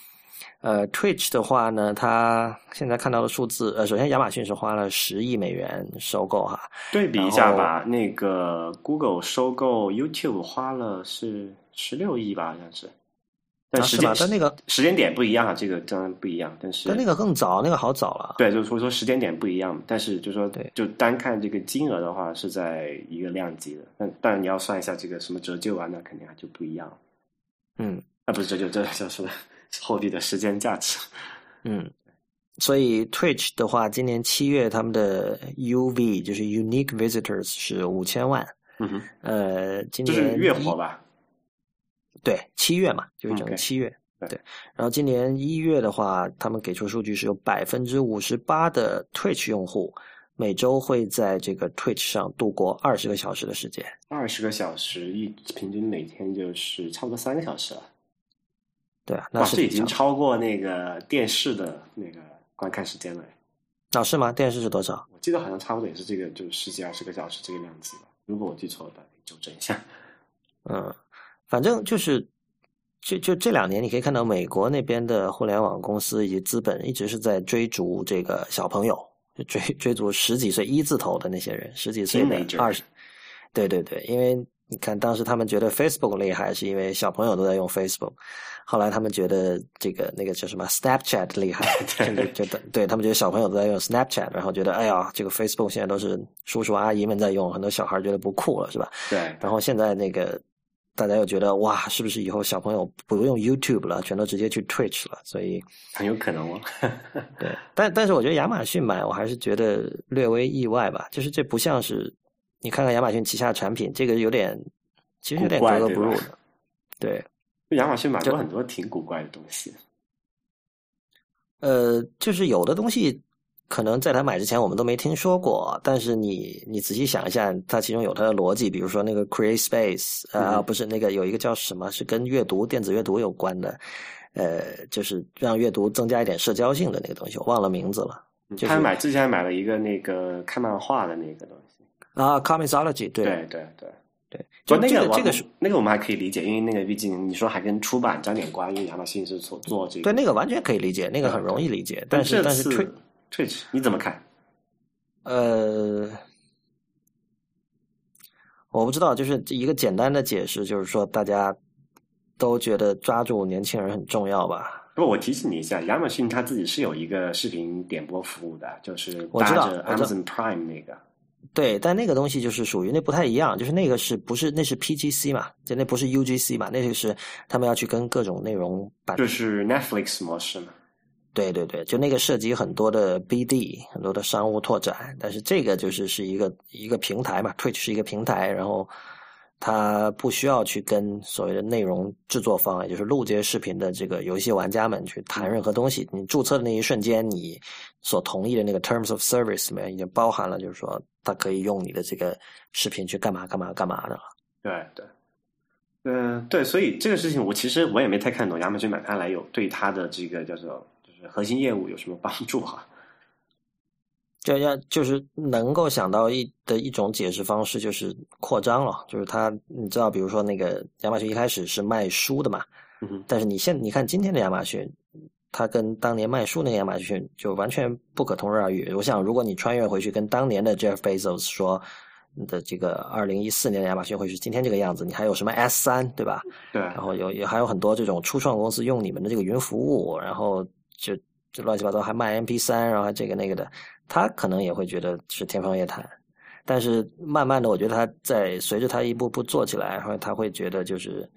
Speaker 1: 呃，Twitch 的话呢，它现在看到的数字，呃，首先亚马逊是花了十亿美元收购哈。
Speaker 2: 对比一下吧，那个 Google 收购 YouTube 花了是十六亿吧，好像是。但时间
Speaker 1: 但那个
Speaker 2: 时间点不一样啊，这个当然不一样。但是
Speaker 1: 但那个更早，那个好早了。
Speaker 2: 对，就是说说时间点不一样，但是就说对，就单看这个金额的话，是在一个量级的。但但你要算一下这个什么折旧啊，那肯定还就不一样。
Speaker 1: 嗯，
Speaker 2: 啊，不是折旧，这叫什么？货币的时间价值，
Speaker 1: 嗯，所以 Twitch 的话，今年七月他们的 UV 就是 Unique Visitors 是五千万，
Speaker 2: 嗯哼，
Speaker 1: 呃，今年是
Speaker 2: 月活吧，
Speaker 1: 对，七月嘛，就是整个七月，对，然后今年一月的话，他们给出数据是有百分之五十八的 Twitch 用户每周会在这个 Twitch 上度过二十个小时的时间，
Speaker 2: 二十个小时一平均每天就是差不多三个小时了。
Speaker 1: 对啊，那是
Speaker 2: 已经超过那个电视的那个观看时间了。
Speaker 1: 那是吗？电视是多少？
Speaker 2: 我记得好像差不多也是这个，就是十几二十个小时这个样子吧。如果我记错了，纠正一下。
Speaker 1: 嗯，反正就是，就就这两年，你可以看到美国那边的互联网公司以及资本一直是在追逐这个小朋友，追追逐十几岁一字头的那些人，十几岁的二十。对对对，因为你看，当时他们觉得 Facebook 厉害，是因为小朋友都在用 Facebook。后来他们觉得这个那个叫什么 Snapchat 厉害，甚至觉得对他们觉得小朋友都在用 Snapchat，然后觉得哎呀，这个 Facebook 现在都是叔叔阿姨们在用，很多小孩觉得不酷了，是吧？
Speaker 2: 对。
Speaker 1: 然后现在那个大家又觉得哇，是不是以后小朋友不用 YouTube 了，全都直接去 Twitch 了？所以
Speaker 2: 很有可能哦。
Speaker 1: 对，但但是我觉得亚马逊买，我还是觉得略微意外吧。就是这不像是你看看亚马逊旗下产品，这个有点其实有点格格不入的，对。
Speaker 2: 亚马逊买过很多挺古怪的东西，
Speaker 1: 呃，就是有的东西可能在他买之前我们都没听说过，但是你你仔细想一下，它其中有它的逻辑，比如说那个 Create Space 啊，不是那个有一个叫什么，是跟阅读电子阅读有关的，呃，就是让阅读增加一点社交性的那个东西，我忘了名字了。
Speaker 2: 就他买之前买了一个那个看漫画的那个东西
Speaker 1: 啊，Comicsology，
Speaker 2: 对对对。
Speaker 1: 对，就
Speaker 2: 那
Speaker 1: 个这个是
Speaker 2: 那个我们还可以理解，因为那个毕竟你说还跟出版沾点关，因为亚马逊是做做这个。
Speaker 1: 对，那个完全可以理解，那个很容易理解。但是但是
Speaker 2: Twitch 你怎么看？
Speaker 1: 呃，我不知道，就是一个简单的解释，就是说大家都觉得抓住年轻人很重要吧。
Speaker 2: 不，我提醒你一下，亚马逊它自己是有一个视频点播服务的，就是
Speaker 1: 搭
Speaker 2: 着 Amazon Prime 那个。
Speaker 1: 对，但那个东西就是属于那不太一样，就是那个是不是那是 PGC 嘛？就那不是 UGC 嘛？那个是他们要去跟各种内容版，
Speaker 2: 就是 Netflix 模式嘛？
Speaker 1: 对对对，就那个涉及很多的 BD，很多的商务拓展，但是这个就是是一个一个平台嘛，Twitch 是一个平台，然后。它不需要去跟所谓的内容制作方，也就是录这些视频的这个游戏玩家们去谈任何东西。你注册的那一瞬间，你所同意的那个 terms of service 里面已经包含了，就是说他可以用你的这个视频去干嘛干嘛干嘛的了。
Speaker 2: 对对，嗯，对，所以这个事情我其实我也没太看懂，亚马逊买它来有对它的这个叫做就是核心业务有什么帮助哈？
Speaker 1: 就要就是能够想到一的一种解释方式，就是扩张了。就是他，你知道，比如说那个亚马逊一开始是卖书的嘛，但是你现你看今天的亚马逊，它跟当年卖书那个亚马逊就完全不可同日而语。我想，如果你穿越回去跟当年的 Jeff Bezos 说的这个二零一四年的亚马逊会是今天这个样子，你还有什么 S 三对吧？
Speaker 2: 对。
Speaker 1: 然后有也还有很多这种初创公司用你们的这个云服务，然后就就乱七八糟还卖 MP 三，然后还这个那个的。他可能也会觉得是天方夜谭，但是慢慢的，我觉得他在随着他一步步做起来，然后他会觉得就是，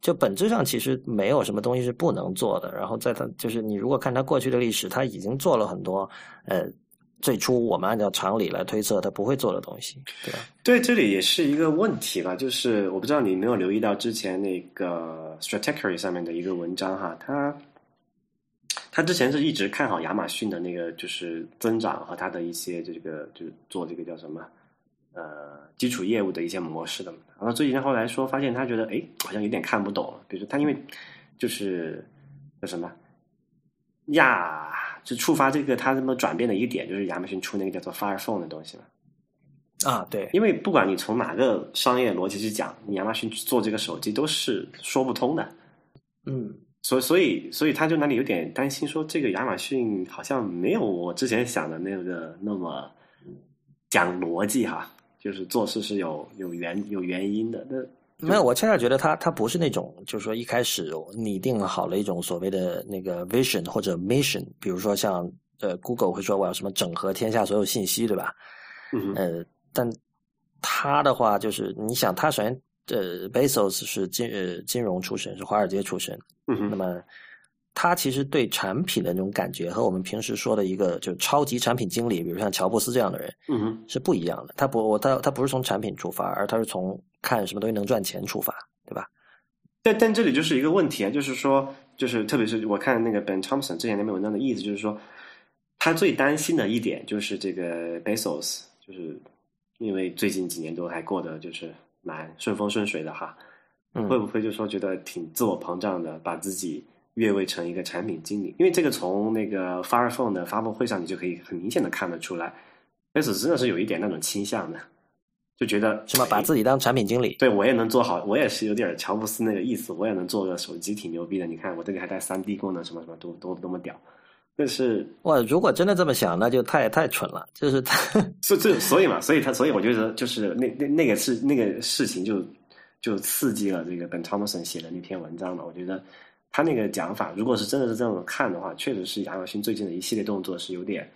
Speaker 1: 就本质上其实没有什么东西是不能做的。然后在他就是你如果看他过去的历史，他已经做了很多呃，最初我们按照常理来推测他不会做的东西，对吧？
Speaker 2: 对，这里也是一个问题吧，就是我不知道你没有留意到之前那个 Strategy 上面的一个文章哈，他。他之前是一直看好亚马逊的那个就是增长和他的一些这个就是做这个叫什么呃基础业务的一些模式的嘛。然后最近后来说发现他觉得哎好像有点看不懂了，比如说他因为就是叫什么亚就触发这个他这么转变的一个点，就是亚马逊出那个叫做 Fire Phone 的东西嘛。
Speaker 1: 啊，对，
Speaker 2: 因为不管你从哪个商业逻辑去讲，你亚马逊做这个手机都是说不通的。
Speaker 1: 嗯，
Speaker 2: 所所以所以他就那里有点担心，说这个亚马逊好像没有我之前想的那个那么讲逻辑哈，就是做事是有有原有原因的。那
Speaker 1: 没有，我恰恰觉得他他不是那种，就是说一开始拟定好了一种所谓的那个 vision 或者 mission，比如说像呃 Google 会说我要什么整合天下所有信息，对吧？
Speaker 2: 嗯
Speaker 1: 呃。但他的话就是，你想，他首先，呃，Bezos 是金呃金融出身，是华尔街出身。
Speaker 2: 嗯哼。
Speaker 1: 那么，他其实对产品的那种感觉和我们平时说的一个就是超级产品经理，比如像乔布斯这样的人，
Speaker 2: 嗯哼，
Speaker 1: 是不一样的。他不，我他他不是从产品出发，而他是从看什么东西能赚钱出发，对吧？
Speaker 2: 但但这里就是一个问题啊，就是说，就是特别是我看那个 Ben Thompson 之前那篇文章的意思，就是说，他最担心的一点就是这个 Bezos，就是。因为最近几年都还过得就是蛮顺风顺水的哈，会不会就说觉得挺自我膨胀的，把自己越位成一个产品经理？因为这个从那个 Fire Phone 的发布会上，你就可以很明显的看得出来，S 真的是有一点那种倾向的，就觉得
Speaker 1: 什么把自己当产品经理？
Speaker 2: 对我也能做好，我也是有点乔布斯那个意思，我也能做个手机挺牛逼的。你看我这个还带三 D 功能，什么什么多多多么屌。但是
Speaker 1: 哇，如果真的这么想，那就太太蠢了。就是他，
Speaker 2: 所以所以嘛，所以他所以我觉得就是那那那个事那个事情就就刺激了这个 Ben Thompson 写的那篇文章嘛。我觉得他那个讲法，如果是真的是这么看的话，确实是亚马逊最近的一系列动作是有点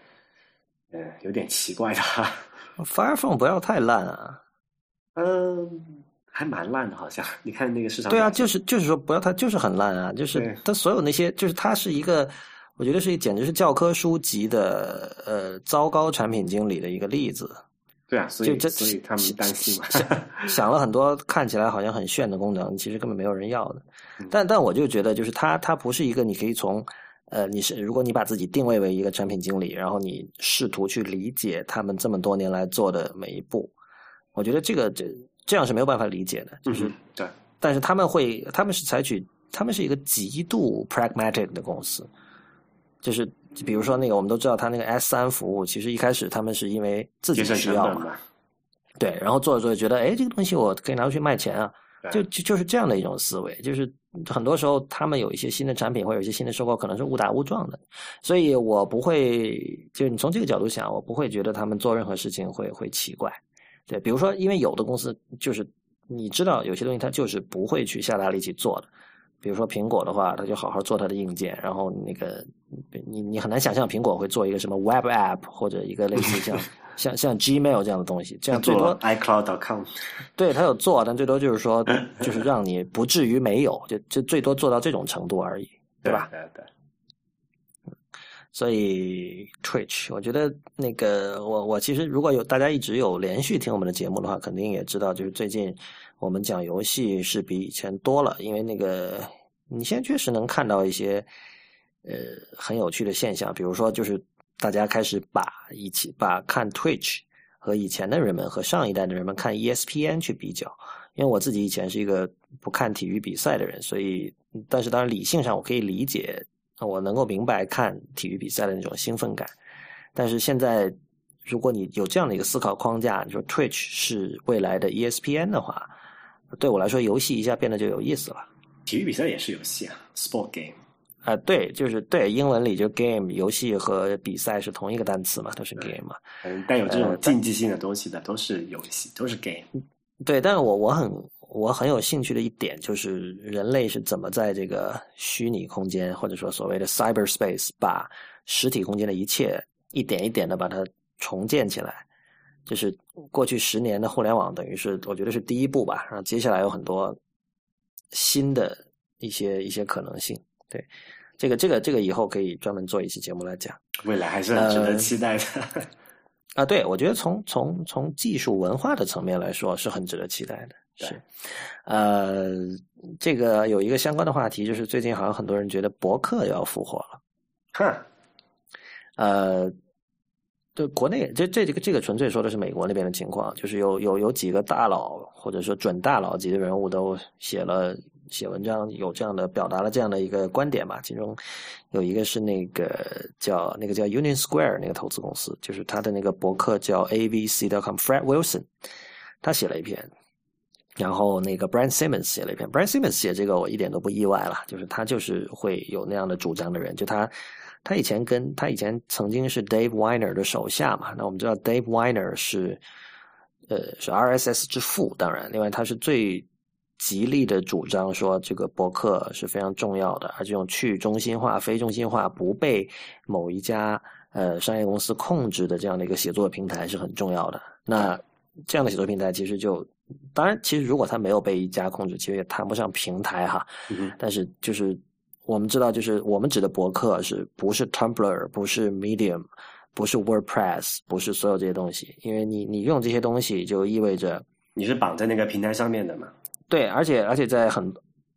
Speaker 2: 嗯有点奇怪的。
Speaker 1: Fire Phone 不要太烂啊，
Speaker 2: 嗯，还蛮烂的，好像你看那个市场
Speaker 1: 对啊，就是就是说不要它就是很烂啊，就是它所有那些就是它是一个。我觉得是简直是教科书级的呃糟糕产品经理的一个例子。
Speaker 2: 对啊，所以所以他们担心嘛，
Speaker 1: 想了很多看起来好像很炫的功能，其实根本没有人要的。但但我就觉得，就是它它不是一个你可以从呃你是如果你把自己定位为一个产品经理，然后你试图去理解他们这么多年来做的每一步，我觉得这个这这样是没有办法理解的。就是
Speaker 2: 对，
Speaker 1: 但是他们会他们是采取他们是一个极度 pragmatic 的公司。就是比如说那个，我们都知道他那个 S 三服务，其实一开始他们是因为自己需要嘛，对，然后做着做着觉得，哎，这个东西我可以拿出去卖钱啊，就就就是这样的一种思维。就是很多时候他们有一些新的产品或者有一些新的收购，可能是误打误撞的，所以我不会，就是你从这个角度想，我不会觉得他们做任何事情会会奇怪。对，比如说，因为有的公司就是你知道有些东西它就是不会去下大力气做的。比如说苹果的话，它就好好做它的硬件，然后那个你你很难想象苹果会做一个什么 Web App 或者一个类似 像像像 Gmail 这样的东西，这样最多
Speaker 2: iCloud.com，
Speaker 1: 对，它有做，但最多就是说 就是让你不至于没有，就就最多做到这种程度而已，
Speaker 2: 对
Speaker 1: 吧？
Speaker 2: 对对。
Speaker 1: 所以 Twitch，我觉得那个我我其实如果有大家一直有连续听我们的节目的话，肯定也知道，就是最近。我们讲游戏是比以前多了，因为那个你现在确实能看到一些呃很有趣的现象，比如说就是大家开始把以前把看 Twitch 和以前的人们和上一代的人们看 ESPN 去比较，因为我自己以前是一个不看体育比赛的人，所以但是当然理性上我可以理解，我能够明白看体育比赛的那种兴奋感，但是现在如果你有这样的一个思考框架，你说 Twitch 是未来的 ESPN 的话。对我来说，游戏一下变得就有意思了。
Speaker 2: 体育比赛也是游戏啊，sport game。
Speaker 1: 啊，对，就是对，英文里就 game，游戏和比赛是同一个单词嘛，都是 game 嘛。
Speaker 2: 嗯，带有这种竞技性的东西的都是游戏，都是 game。
Speaker 1: 对，但是我我很我很有兴趣的一点就是人类是怎么在这个虚拟空间或者说所谓的 cyberspace 把实体空间的一切一点一点的把它重建起来。就是过去十年的互联网，等于是我觉得是第一步吧。然后接下来有很多新的一些一些可能性。对，这个这个这个以后可以专门做一期节目来讲。
Speaker 2: 未来还是很值得期待的。
Speaker 1: 啊，对，我觉得从从从技术文化的层面来说是很值得期待的。是，呃，这个有一个相关的话题，就是最近好像很多人觉得博客要复活了。
Speaker 2: 哼，
Speaker 1: 呃，对，国内这这这个这个纯粹说的是美国那边的情况，就是有有有几个大佬或者说准大佬级的人物都写了写文章，有这样的表达了这样的一个观点吧。其中有一个是那个叫那个叫 Union Square 那个投资公司，就是他的那个博客叫 ABC.com，Fred Wilson，他写了一篇。然后那个 Brian Simmons 写了一篇，Brian Simmons 写这个我一点都不意外了，就是他就是会有那样的主张的人，就他他以前跟他以前曾经是 Dave Weiner 的手下嘛，那我们知道 Dave Weiner 是呃是 RSS 之父，当然，另外他是最极力的主张说这个博客是非常重要的，而这种去中心化、非中心化、不被某一家呃商业公司控制的这样的一个写作平台是很重要的。那这样的写作平台其实就。当然，其实如果它没有被一家控制，其实也谈不上平台哈。嗯但是就是我们知道，就是我们指的博客是不是 Tumblr，不是 Medium，不是 WordPress，不是所有这些东西。因为你你用这些东西，就意味着
Speaker 2: 你是绑在那个平台上面的嘛。
Speaker 1: 对，而且而且在很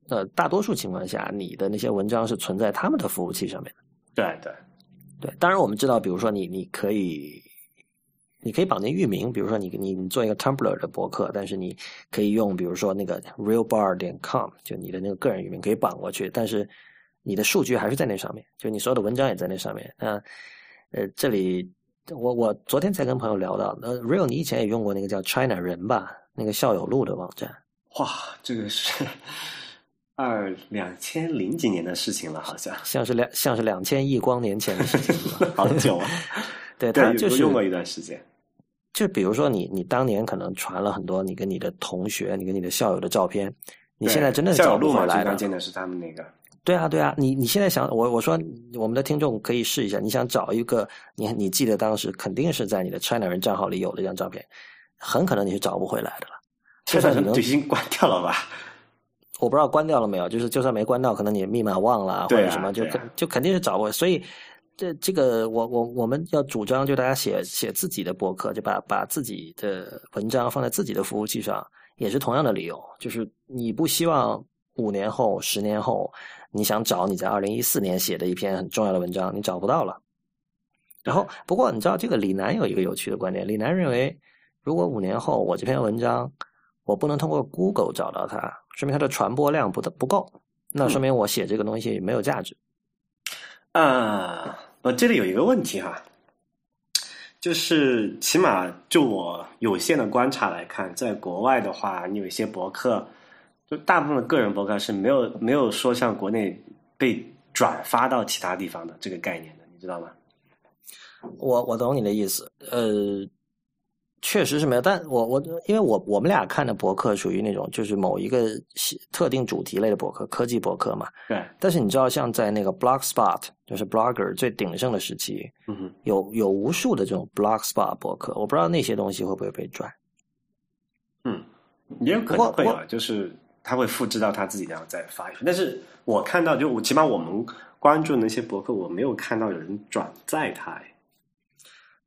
Speaker 1: 呃大多数情况下，你的那些文章是存在他们的服务器上面的。
Speaker 2: 对对
Speaker 1: 对，当然我们知道，比如说你你可以。你可以绑定域名，比如说你你你做一个 Tumblr 的博客，但是你可以用比如说那个 realbar 点 com，就你的那个个人域名可以绑过去，但是你的数据还是在那上面，就你所有的文章也在那上面。那呃，这里我我昨天才跟朋友聊到，呃，real 你以前也用过那个叫 China 人吧，那个校友录的网站。
Speaker 2: 哇，这个是二两千零几年的事情了，好像
Speaker 1: 像是两像是两千亿光年前的事情了，
Speaker 2: 好久啊。
Speaker 1: 对他就是
Speaker 2: 用过一段时间，
Speaker 1: 就比如说你，你当年可能传了很多你跟你的同学、你跟你的校友的照片，你现在真的找不回来
Speaker 2: 了。见的是他们那个。
Speaker 1: 对啊，对啊，你你现在想我我说我们的听众可以试一下，你想找一个你你记得当时肯定是在你的 China 人账号里有的一张照片，很可能你是找不回来的了。
Speaker 2: 就算可能已经关掉了吧？
Speaker 1: 我不知道关掉了没有，就是就算没关掉，可能你密码忘了或者什么，就就肯定是找不回。所以。这这个我我我们要主张，就大家写写自己的博客，就把把自己的文章放在自己的服务器上，也是同样的理由，就是你不希望五年后、十年后，你想找你在二零一四年写的一篇很重要的文章，你找不到了。然后，不过你知道，这个李楠有一个有趣的观点，李楠认为，如果五年后我这篇文章我不能通过 Google 找到它，说明它的传播量不不够，那说明我写这个东西没有价值。
Speaker 2: 啊。呃，这里有一个问题哈，就是起码就我有限的观察来看，在国外的话，你有一些博客，就大部分的个人博客是没有没有说像国内被转发到其他地方的这个概念的，你知道吗？
Speaker 1: 我我懂你的意思，呃。确实是没有，但我我因为我我们俩看的博客属于那种就是某一个特定主题类的博客，科技博客嘛。
Speaker 2: 对。
Speaker 1: 但是你知道，像在那个 Blogspot，就是 Blogger 最鼎盛的时期，
Speaker 2: 嗯哼，
Speaker 1: 有有无数的这种 Blogspot 博客，我不知道那些东西会不会被转。
Speaker 2: 嗯，也有可能会啊，就是他会复制到他自己，然后再发一份。但是我看到，就我起码我们关注那些博客，我没有看到有人转载他。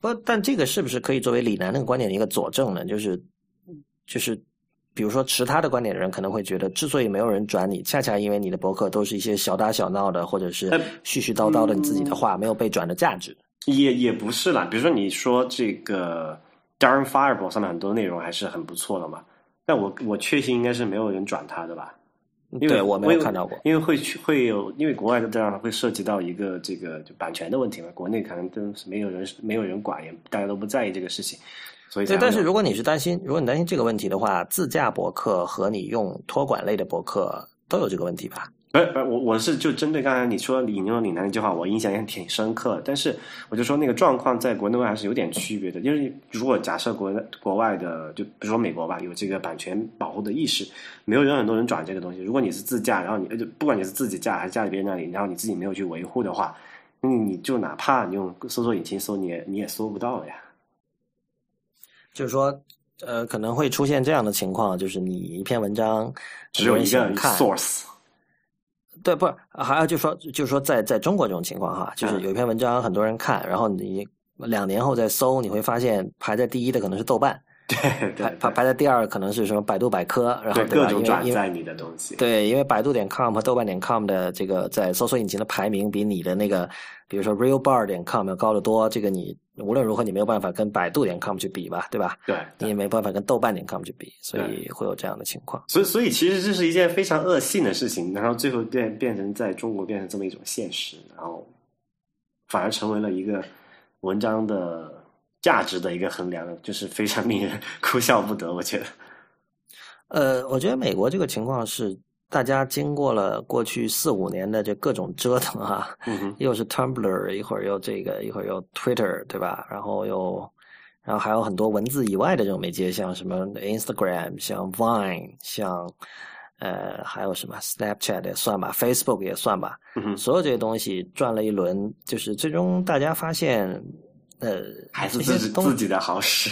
Speaker 1: 不，但这个是不是可以作为李楠那个观点的一个佐证呢？就是，就是，比如说持他的观点的人可能会觉得，之所以没有人转你，恰恰因为你的博客都是一些小打小闹的，或者是絮絮叨叨的你自己的话，没有被转的价值。
Speaker 2: 也也不是啦，比如说你说这个 Darren Fireball 上面很多内容还是很不错的嘛，但我我确信应该是没有人转他的吧。因为
Speaker 1: 我没有看到过，
Speaker 2: 因为会去会有，因为国外的这样会涉及到一个这个就版权的问题嘛，国内可能真是没有人没有人管，也大家都不在意这个事情，所以
Speaker 1: 对。但是如果你是担心，如果你担心这个问题的话，自驾博客和你用托管类的博客都有这个问题吧？
Speaker 2: 不不，我我是就针对刚才你说引用岭南那句话，我印象也挺深刻。但是我就说那个状况在国内外还是有点区别的，就是如果假设国国外的，就比如说美国吧，有这个版权保护的意识，没有人很多人转这个东西。如果你是自驾，然后你就不管你是自己驾还是驾在别人那里，然后你自己没有去维护的话，你就哪怕你用搜索引擎搜，你也你也搜不到呀。
Speaker 1: 就是说，呃，可能会出现这样的情况，就是你一篇文章
Speaker 2: 只有一个 source。
Speaker 1: 对，不是，还有就说，就是说，在在中国这种情况哈，就是有一篇文章很多人看，然后你两年后再搜，你会发现排在第一的可能是豆瓣，
Speaker 2: 对对，
Speaker 1: 排排在第二可能是什么百度百科，然后
Speaker 2: 各种转载你的东西。
Speaker 1: 对，因为百度点 com 和豆瓣点 com 的这个在搜索引擎的排名比你的那个，比如说 realbar 点 com 要高得多。这个你无论如何你没有办法跟百度点 com 去比吧，对吧？
Speaker 2: 对，
Speaker 1: 你也没办法跟豆瓣点 com 去比，所以会有这样的情况。
Speaker 2: 所以，所以其实这是一件非常恶性的事情，然后最后变变成在中国变成这么一种现实，然后反而成为了一个文章的。价值的一个衡量，就是非常令人 哭笑不得。我觉得，
Speaker 1: 呃，我觉得美国这个情况是，大家经过了过去四五年的这各种折腾啊，又是 Tumblr，一会儿又这个，一会儿又 Twitter，对吧？然后又，然后还有很多文字以外的这种媒介，像什么 Instagram，像 Vine，像呃，还有什么 Snapchat 也算吧，Facebook 也算吧。所有这些东西转了一轮，就是最终大家发现。呃，
Speaker 2: 还是自己自己的好使，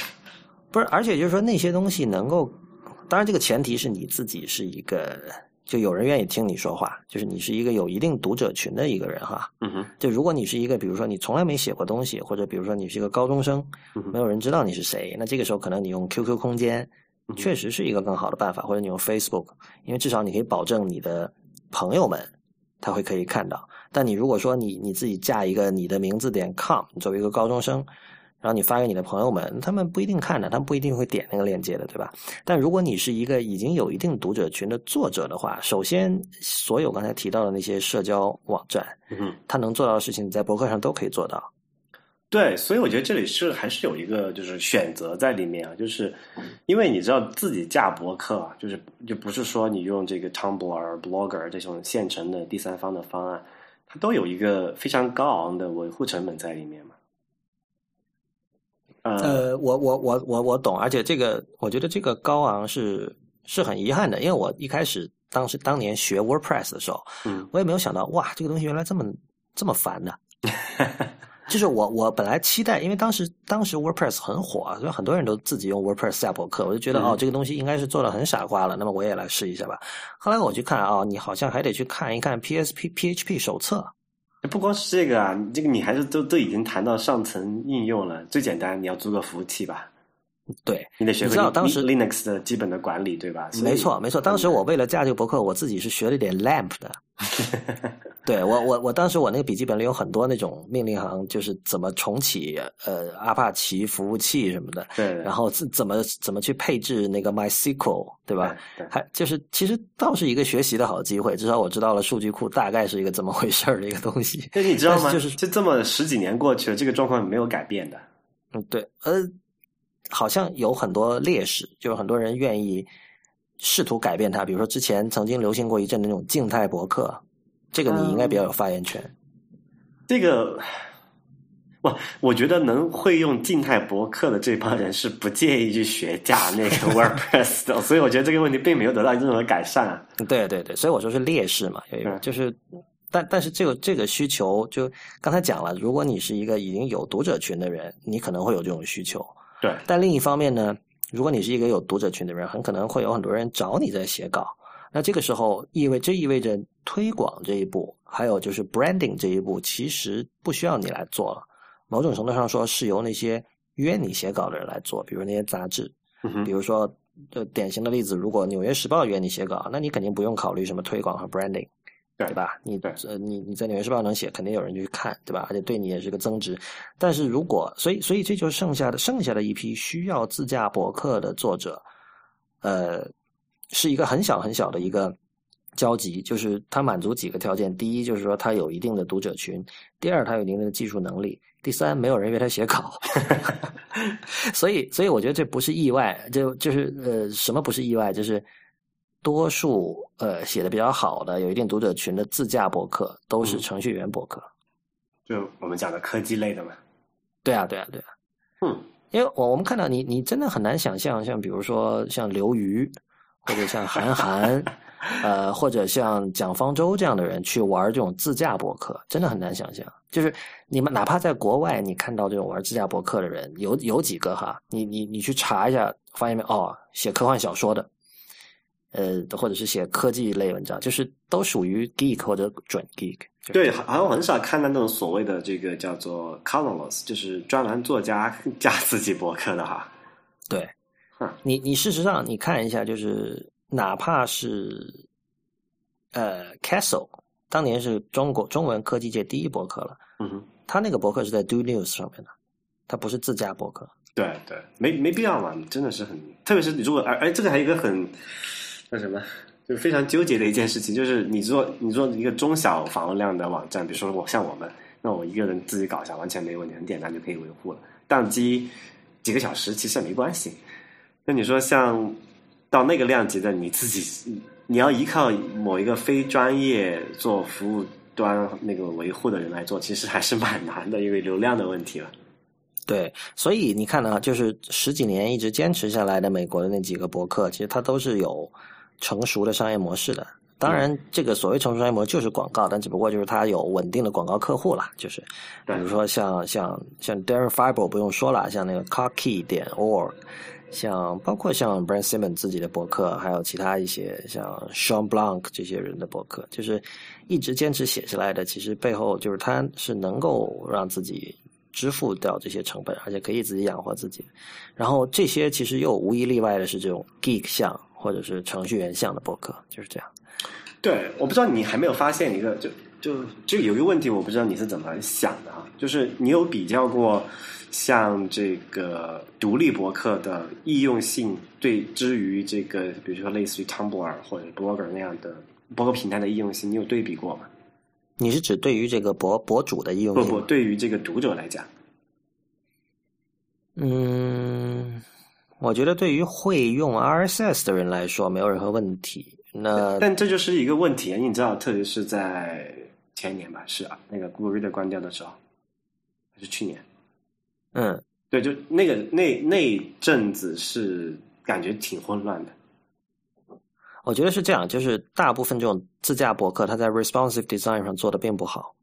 Speaker 1: 不是？而且就是说，那些东西能够，当然这个前提是你自己是一个，就有人愿意听你说话，就是你是一个有一定读者群的一个人哈。
Speaker 2: 嗯哼。
Speaker 1: 就如果你是一个，比如说你从来没写过东西，或者比如说你是一个高中生，没有人知道你是谁，那这个时候可能你用 QQ 空间确实是一个更好的办法，或者你用 Facebook，因为至少你可以保证你的朋友们他会可以看到。但你如果说你你自己架一个你的名字点 com，你作为一个高中生，然后你发给你的朋友们，他们不一定看的，他们不一定会点那个链接的，对吧？但如果你是一个已经有一定读者群的作者的话，首先所有刚才提到的那些社交网站，
Speaker 2: 嗯，
Speaker 1: 他能做到的事情，在博客上都可以做到。
Speaker 2: 对，所以我觉得这里是还是有一个就是选择在里面啊，就是因为你知道自己架博客啊，就是就不是说你用这个 Tumblr、Blogger 这种现成的第三方的方案。它都有一个非常高昂的维护成本在里面嘛？
Speaker 1: 呃，我我我我我懂，而且这个我觉得这个高昂是是很遗憾的，因为我一开始当时当年学 WordPress 的时候，
Speaker 2: 嗯，
Speaker 1: 我也没有想到哇，这个东西原来这么这么烦的。就是我，我本来期待，因为当时当时 WordPress 很火，所以很多人都自己用 WordPress 下博客，我就觉得哦，这个东西应该是做的很傻瓜了，那么我也来试一下吧。后来我去看啊，你好像还得去看一看 PSP PHP 手册。
Speaker 2: 不光是这个啊，这个你还是都都已经谈到上层应用了。最简单，你要租个服务器吧。
Speaker 1: 对，
Speaker 2: 你得学会 Linux 的基本的管理，对吧？
Speaker 1: 没错，没错。当时我为了架这个博客，我自己是学了点 Lamp 的。对我，我我当时我那个笔记本里有很多那种命令行，就是怎么重启呃阿帕奇服务器什么的。
Speaker 2: 对。
Speaker 1: 然后怎怎么怎么去配置那个 MySQL，对吧？
Speaker 2: 对。
Speaker 1: 还就是其实倒是一个学习的好机会，至少我知道了数据库大概是一个怎么回事的一个东西。
Speaker 2: 那你知道吗？
Speaker 1: 就是
Speaker 2: 就这么十几年过去了，这个状况没有改变的。
Speaker 1: 嗯，对，呃。好像有很多劣势，就是很多人愿意试图改变它。比如说，之前曾经流行过一阵那种静态博客，这个你应该比较有发言权。
Speaker 2: 这个，我我觉得能会用静态博客的这帮人是不介意去学架 那个 WordPress 的，所以我觉得这个问题并没有得到任何改善。
Speaker 1: 对对对，所以我说是劣势嘛，就是，但但是这个这个需求，就刚才讲了，如果你是一个已经有读者群的人，你可能会有这种需求。
Speaker 2: 对，
Speaker 1: 但另一方面呢，如果你是一个有读者群的人，很可能会有很多人找你在写稿。那这个时候意味这意味着推广这一步，还有就是 branding 这一步，其实不需要你来做了。某种程度上说，是由那些约你写稿的人来做，比如那些杂志，比如说呃典型的例子，如果《纽约时报》约你写稿，那你肯定不用考虑什么推广和 branding。对吧？你呃，你你在《纽约时报》能写，肯定有人去看，对吧？而且对你也是个增值。但是如果，所以所以这就是剩下的剩下的一批需要自驾博客的作者，呃，是一个很小很小的一个交集，就是他满足几个条件：第一，就是说他有一定的读者群；第二，他有一定的技术能力；第三，没有人约他写稿。所以，所以我觉得这不是意外，就就是呃，什么不是意外？就是。多数呃写的比较好的、有一定读者群的自驾博客，都是程序员博客，
Speaker 2: 就我们讲的科技类的嘛。
Speaker 1: 对啊，对啊，对啊。
Speaker 2: 嗯，
Speaker 1: 因为我我们看到你，你真的很难想象，像比如说像刘瑜，或者像韩寒，呃，或者像蒋方舟这样的人去玩这种自驾博客，真的很难想象。就是你们哪怕在国外，你看到这种玩自驾博客的人，有有几个哈？你你你去查一下，发现没？哦，写科幻小说的。呃，或者是写科技类文章，就是都属于 geek 或者准 geek。
Speaker 2: 对，好像很少看到那种所谓的这个叫做 columnist，就是专栏作家 加自己博客的哈。
Speaker 1: 对，你你事实上你看一下，就是哪怕是呃，Castle 当年是中国中文科技界第一博客了，
Speaker 2: 嗯哼，
Speaker 1: 他那个博客是在 Do News 上面的，他不是自家博客。
Speaker 2: 对对，没没必要嘛，真的是很，特别是你如果而而这个还有一个很叫什么，就是非常纠结的一件事情，就是你做你做一个中小访问量的网站，比如说我像我们，那我一个人自己搞一下完全没问题，很简单就可以维护了，宕机几个小时其实也没关系。那你说像到那个量级的，你自己你要依靠某一个非专业做服务端那个维护的人来做，其实还是蛮难的，因为流量的问题了。
Speaker 1: 对，所以你看呢，就是十几年一直坚持下来的美国的那几个博客，其实它都是有成熟的商业模式的。当然，这个所谓成熟商业模式就是广告，但只不过就是它有稳定的广告客户了。就是比如说像像像 Darren Fiber 不用说了，像那个 Cocky 点 org，像包括像 Brand Simon 自己的博客，还有其他一些像 Sean Blanc 这些人的博客，就是一直坚持写下来的。其实背后就是他是能够让自己。支付掉这些成本，而且可以自己养活自己。然后这些其实又无一例外的是这种 geek 向或者是程序员向的博客，就是这样。
Speaker 2: 对，我不知道你还没有发现一个，就就就有一个问题，我不知道你是怎么想的啊？就是你有比较过像这个独立博客的易用性对之于这个，比如说类似于 Tumblr 或者 Blogger 那样的博客平台的易用性，你有对比过吗？
Speaker 1: 你是指对于这个博博主的易用性？
Speaker 2: 不不，对于这个读者来讲，
Speaker 1: 嗯，我觉得对于会用 RSS 的人来说没有任何问题。那
Speaker 2: 但这就是一个问题，你知道，特别是在前年吧，是啊，那个 Google Reader 关掉的时候，还是去年？
Speaker 1: 嗯，
Speaker 2: 对，就那个那那阵子是感觉挺混乱的。
Speaker 1: 我觉得是这样，就是大部分这种自驾博客，它在 responsive design 上做的并不好。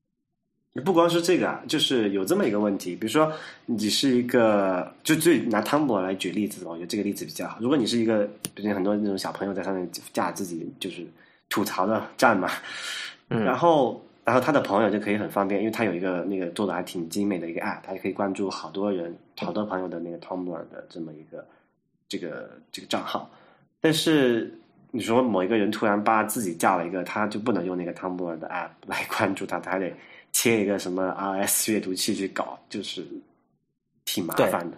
Speaker 2: 不光是这个啊，就是有这么一个问题，比如说你是一个，就最拿汤博来举例子吧，我觉得这个例子比较好。如果你是一个，毕竟很多那种小朋友在上面架自己就是吐槽的站嘛，
Speaker 1: 嗯，
Speaker 2: 然后然后他的朋友就可以很方便，因为他有一个那个做的还挺精美的一个 app，他就可以关注好多人、好多朋友的那个 Tumblr 的这么一个这个这个账号，但是。你说某一个人突然把自己架了一个，他就不能用那个 Tumblr 的 app 来关注他，他还得切一个什么 RS 阅读器去搞，就是挺麻烦的。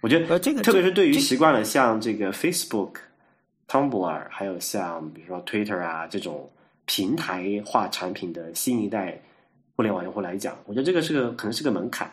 Speaker 2: 我觉得，
Speaker 1: 这个
Speaker 2: 特别是对于习惯了像这个 Facebook、Tumblr，还有像比如说 Twitter 啊这种平台化产品的新一代互联网用户来讲，我觉得这个是个可能是个门槛。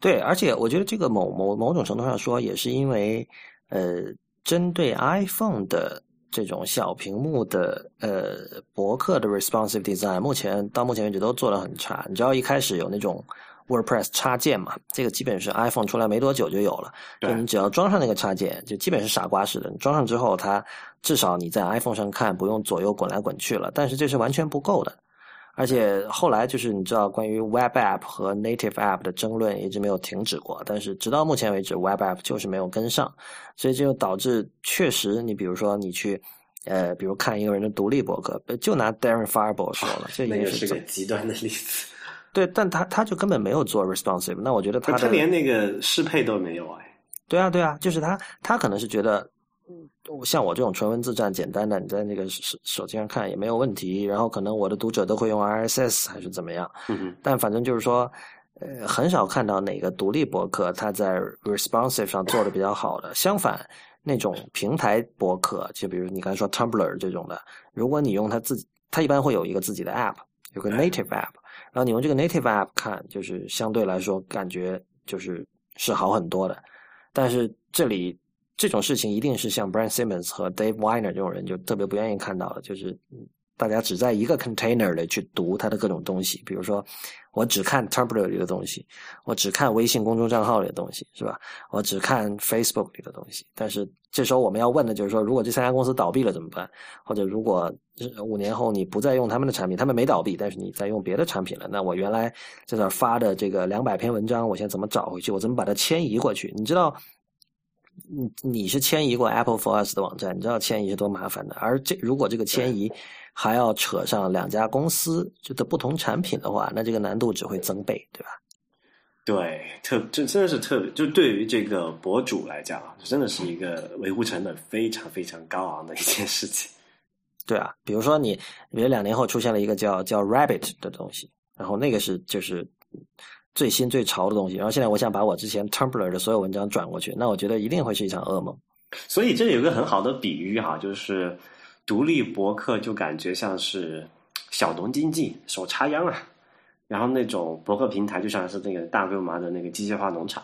Speaker 1: 对，而且我觉得这个某某某种程度上说，也是因为呃。针对 iPhone 的这种小屏幕的呃博客的 responsive design，目前到目前为止都做的很差。你知道一开始有那种 WordPress 插件嘛？这个基本是 iPhone 出来没多久就有了，就你只要装上那个插件，就基本是傻瓜式的。你装上之后，它至少你在 iPhone 上看不用左右滚来滚去了。但是这是完全不够的。而且后来就是你知道关于 Web App 和 Native App 的争论一直没有停止过，但是直到目前为止 Web App 就是没有跟上，所以这就导致确实你比如说你去呃，比如看一个人的独立博客，就拿 Darren Fireball 说了，这
Speaker 2: 也是个极端的例子。
Speaker 1: 对，但他他就根本没有做 responsive，那我觉得他
Speaker 2: 他连那个适配都没有哎。
Speaker 1: 对啊，对啊，就是他他可能是觉得。像我这种纯文字站简单的，你在那个手手机上看也没有问题。然后可能我的读者都会用 RSS 还是怎么样，嗯但反正就是说，呃，很少看到哪个独立博客它在 responsive 上做的比较好的。相反，那种平台博客，就比如你刚才说 Tumblr 这种的，如果你用它自己，它一般会有一个自己的 app，有个 native app，然后你用这个 native app 看，就是相对来说感觉就是是好很多的。但是这里。这种事情一定是像 Brand Simmons 和 Dave Weiner 这种人就特别不愿意看到的，就是大家只在一个 container 里去读它的各种东西。比如说，我只看 Tumblr 里的东西，我只看微信公众账号里的东西，是吧？我只看 Facebook 里的东西。但是这时候我们要问的就是说，如果这三家公司倒闭了怎么办？或者如果五年后你不再用他们的产品，他们没倒闭，但是你在用别的产品了，那我原来在那发的这个两百篇文章，我现在怎么找回去？我怎么把它迁移过去？你知道？你你是迁移过 Apple for Us 的网站，你知道迁移是多麻烦的。而这如果这个迁移还要扯上两家公司就的不同产品的话，那这个难度只会增倍，对吧？
Speaker 2: 对，特这真的是特别，就对于这个博主来讲啊，真的是一个维护成本非常非常高昂的一件事情。
Speaker 1: 对啊，比如说你，比如两年后出现了一个叫叫 Rabbit 的东西，然后那个是就是最新最潮的东西，然后现在我想把我之前 Tumblr 的所有文章转过去，那我觉得一定会是一场噩梦。
Speaker 2: 所以这有个很好的比喻哈，就是独立博客就感觉像是小农经济手插秧啊。然后那种博客平台就像是那个大规模的那个机械化农场，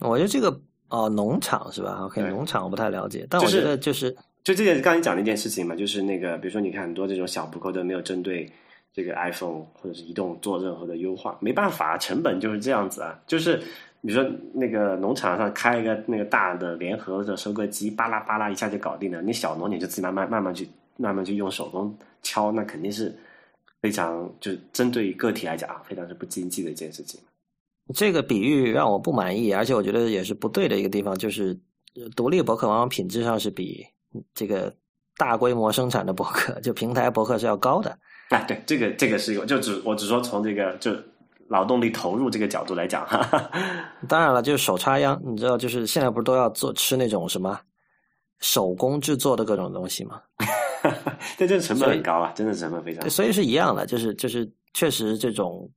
Speaker 1: 我觉得这个哦农场是吧？OK，农场我不太了解，但我觉得就是
Speaker 2: 就这件刚才讲的一件事情嘛，就是那个比如说你看很多这种小博客都没有针对这个 iPhone 或者是移动做任何的优化，没办法，成本就是这样子啊。就是你说那个农场上开一个那个大的联合的收割机，巴拉巴拉一下就搞定了。你小农你就自己慢慢慢慢去慢慢去用手工敲，那肯定是。非常就是针对于个体来讲啊，非常是不经济的一件事情。
Speaker 1: 这个比喻让我不满意，而且我觉得也是不对的一个地方，就是独立博客往往品质上是比这个大规模生产的博客，就平台博客是要高的。
Speaker 2: 啊，对，这个这个是有，就只我只说从这个就劳动力投入这个角度来讲哈。
Speaker 1: 当然了，就是手插秧，你知道，就是现在不是都要做吃那种什么手工制作的各种东西吗？
Speaker 2: 但这成本很高啊，真的成本非常。
Speaker 1: 所以是一样的，就是就是确实这种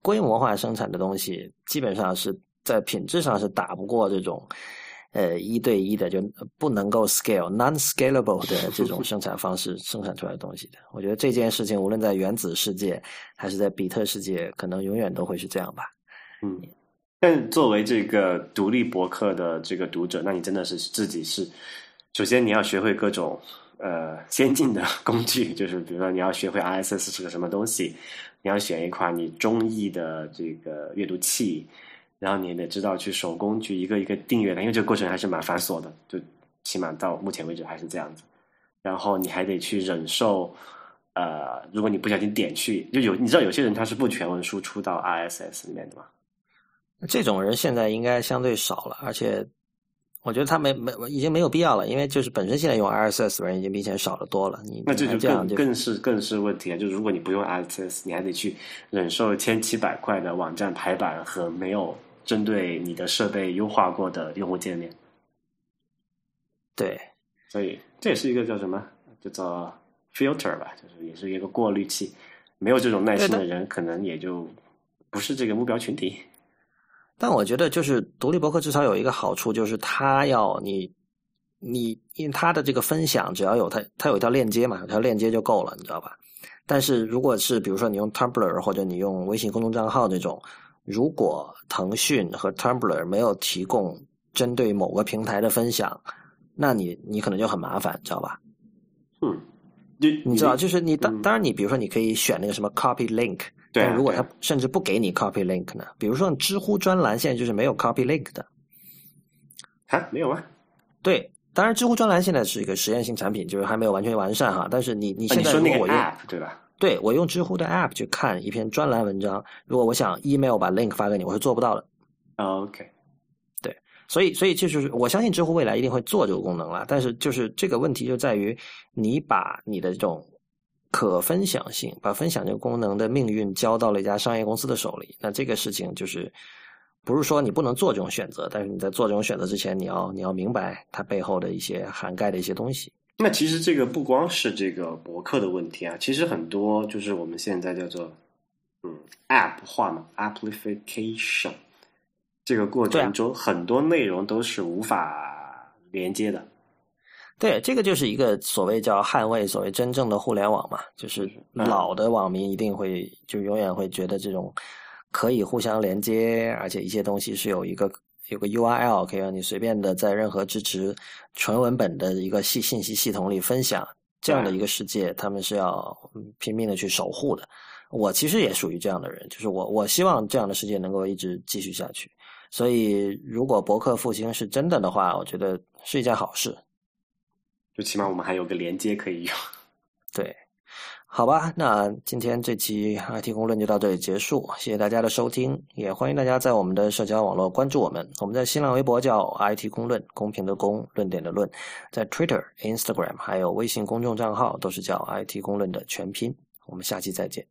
Speaker 1: 规模化生产的东西，基本上是在品质上是打不过这种呃一对一的，就不能够 scale non scalable 的 这种生产方式生产出来的东西的。我觉得这件事情无论在原子世界还是在比特世界，可能永远都会是这样吧。
Speaker 2: 嗯，但作为这个独立博客的这个读者，那你真的是自己是首先你要学会各种。呃，先进的 工具就是，比如说你要学会 RSS 是个什么东西，你要选一款你中意的这个阅读器，然后你也得知道去手工去一个一个订阅它，因为这个过程还是蛮繁琐的，就起码到目前为止还是这样子。然后你还得去忍受，呃，如果你不小心点去，就有你知道有些人他是不全文输出到 RSS 里面的嘛？
Speaker 1: 这种人现在应该相对少了，而且。我觉得他没没已经没有必要了，因为就是本身现在用 RSS 的人已经比以前少的多了。你
Speaker 2: 那这
Speaker 1: 就
Speaker 2: 更更是更是问题啊！就是如果你不用 RSS，你还得去忍受千七百块的网站排版和没有针对你的设备优化过的用户界面。
Speaker 1: 对，
Speaker 2: 所以这也是一个叫什么？叫做 filter 吧，就是也是一个过滤器。没有这种耐心的人，可能也就不是这个目标群体。
Speaker 1: 但我觉得，就是独立博客至少有一个好处，就是它要你，你因为它的这个分享，只要有它，它有一条链接嘛，有条链接就够了，你知道吧？但是如果是比如说你用 Tumblr 或者你用微信公众账号这种，如果腾讯和 Tumblr 没有提供针对某个平台的分享，那你你可能就很麻烦，知道吧？
Speaker 2: 嗯，
Speaker 1: 你你知道，就是你当当然你比如说你可以选那个什么 Copy Link。但如果他甚至不给你 copy link 呢？比如说知乎专栏现在就是没有 copy link 的，
Speaker 2: 啊，没有吗？
Speaker 1: 对，当然知乎专栏现在是一个实验性产品，就是还没有完全完善哈。但是你你现在如果我用
Speaker 2: app 对吧？
Speaker 1: 对我用知乎的 app 去看一篇专栏文章，如果我想 email 把 link 发给你，我是做不到的。
Speaker 2: OK，
Speaker 1: 对，所以所以就是我相信知乎未来一定会做这个功能了，但是就是这个问题就在于你把你的这种。可分享性，把分享这个功能的命运交到了一家商业公司的手里。那这个事情就是，不是说你不能做这种选择，但是你在做这种选择之前，你要你要明白它背后的一些涵盖的一些东西。
Speaker 2: 那其实这个不光是这个博客的问题啊，其实很多就是我们现在叫做嗯 App 化嘛，Application 这个过程中，很多内容都是无法连接的。
Speaker 1: 对，这个就是一个所谓叫捍卫所谓真正的互联网嘛，就是老的网民一定会就永远会觉得这种可以互相连接，而且一些东西是有一个有个 URL 可以让你随便的在任何支持纯文本的一个系信息系统里分享这样的一个世界，他们是要拼命的去守护的。我其实也属于这样的人，就是我我希望这样的世界能够一直继续下去。所以，如果博客复兴是真的的话，我觉得是一件好事。
Speaker 2: 就起码我们还有个连接可以用，
Speaker 1: 对，好吧，那今天这期 IT 公论就到这里结束，谢谢大家的收听，也欢迎大家在我们的社交网络关注我们，我们在新浪微博叫 IT 公论，公平的公，论点的论，在 Twitter、Instagram 还有微信公众账号都是叫 IT 公论的全拼，我们下期再见。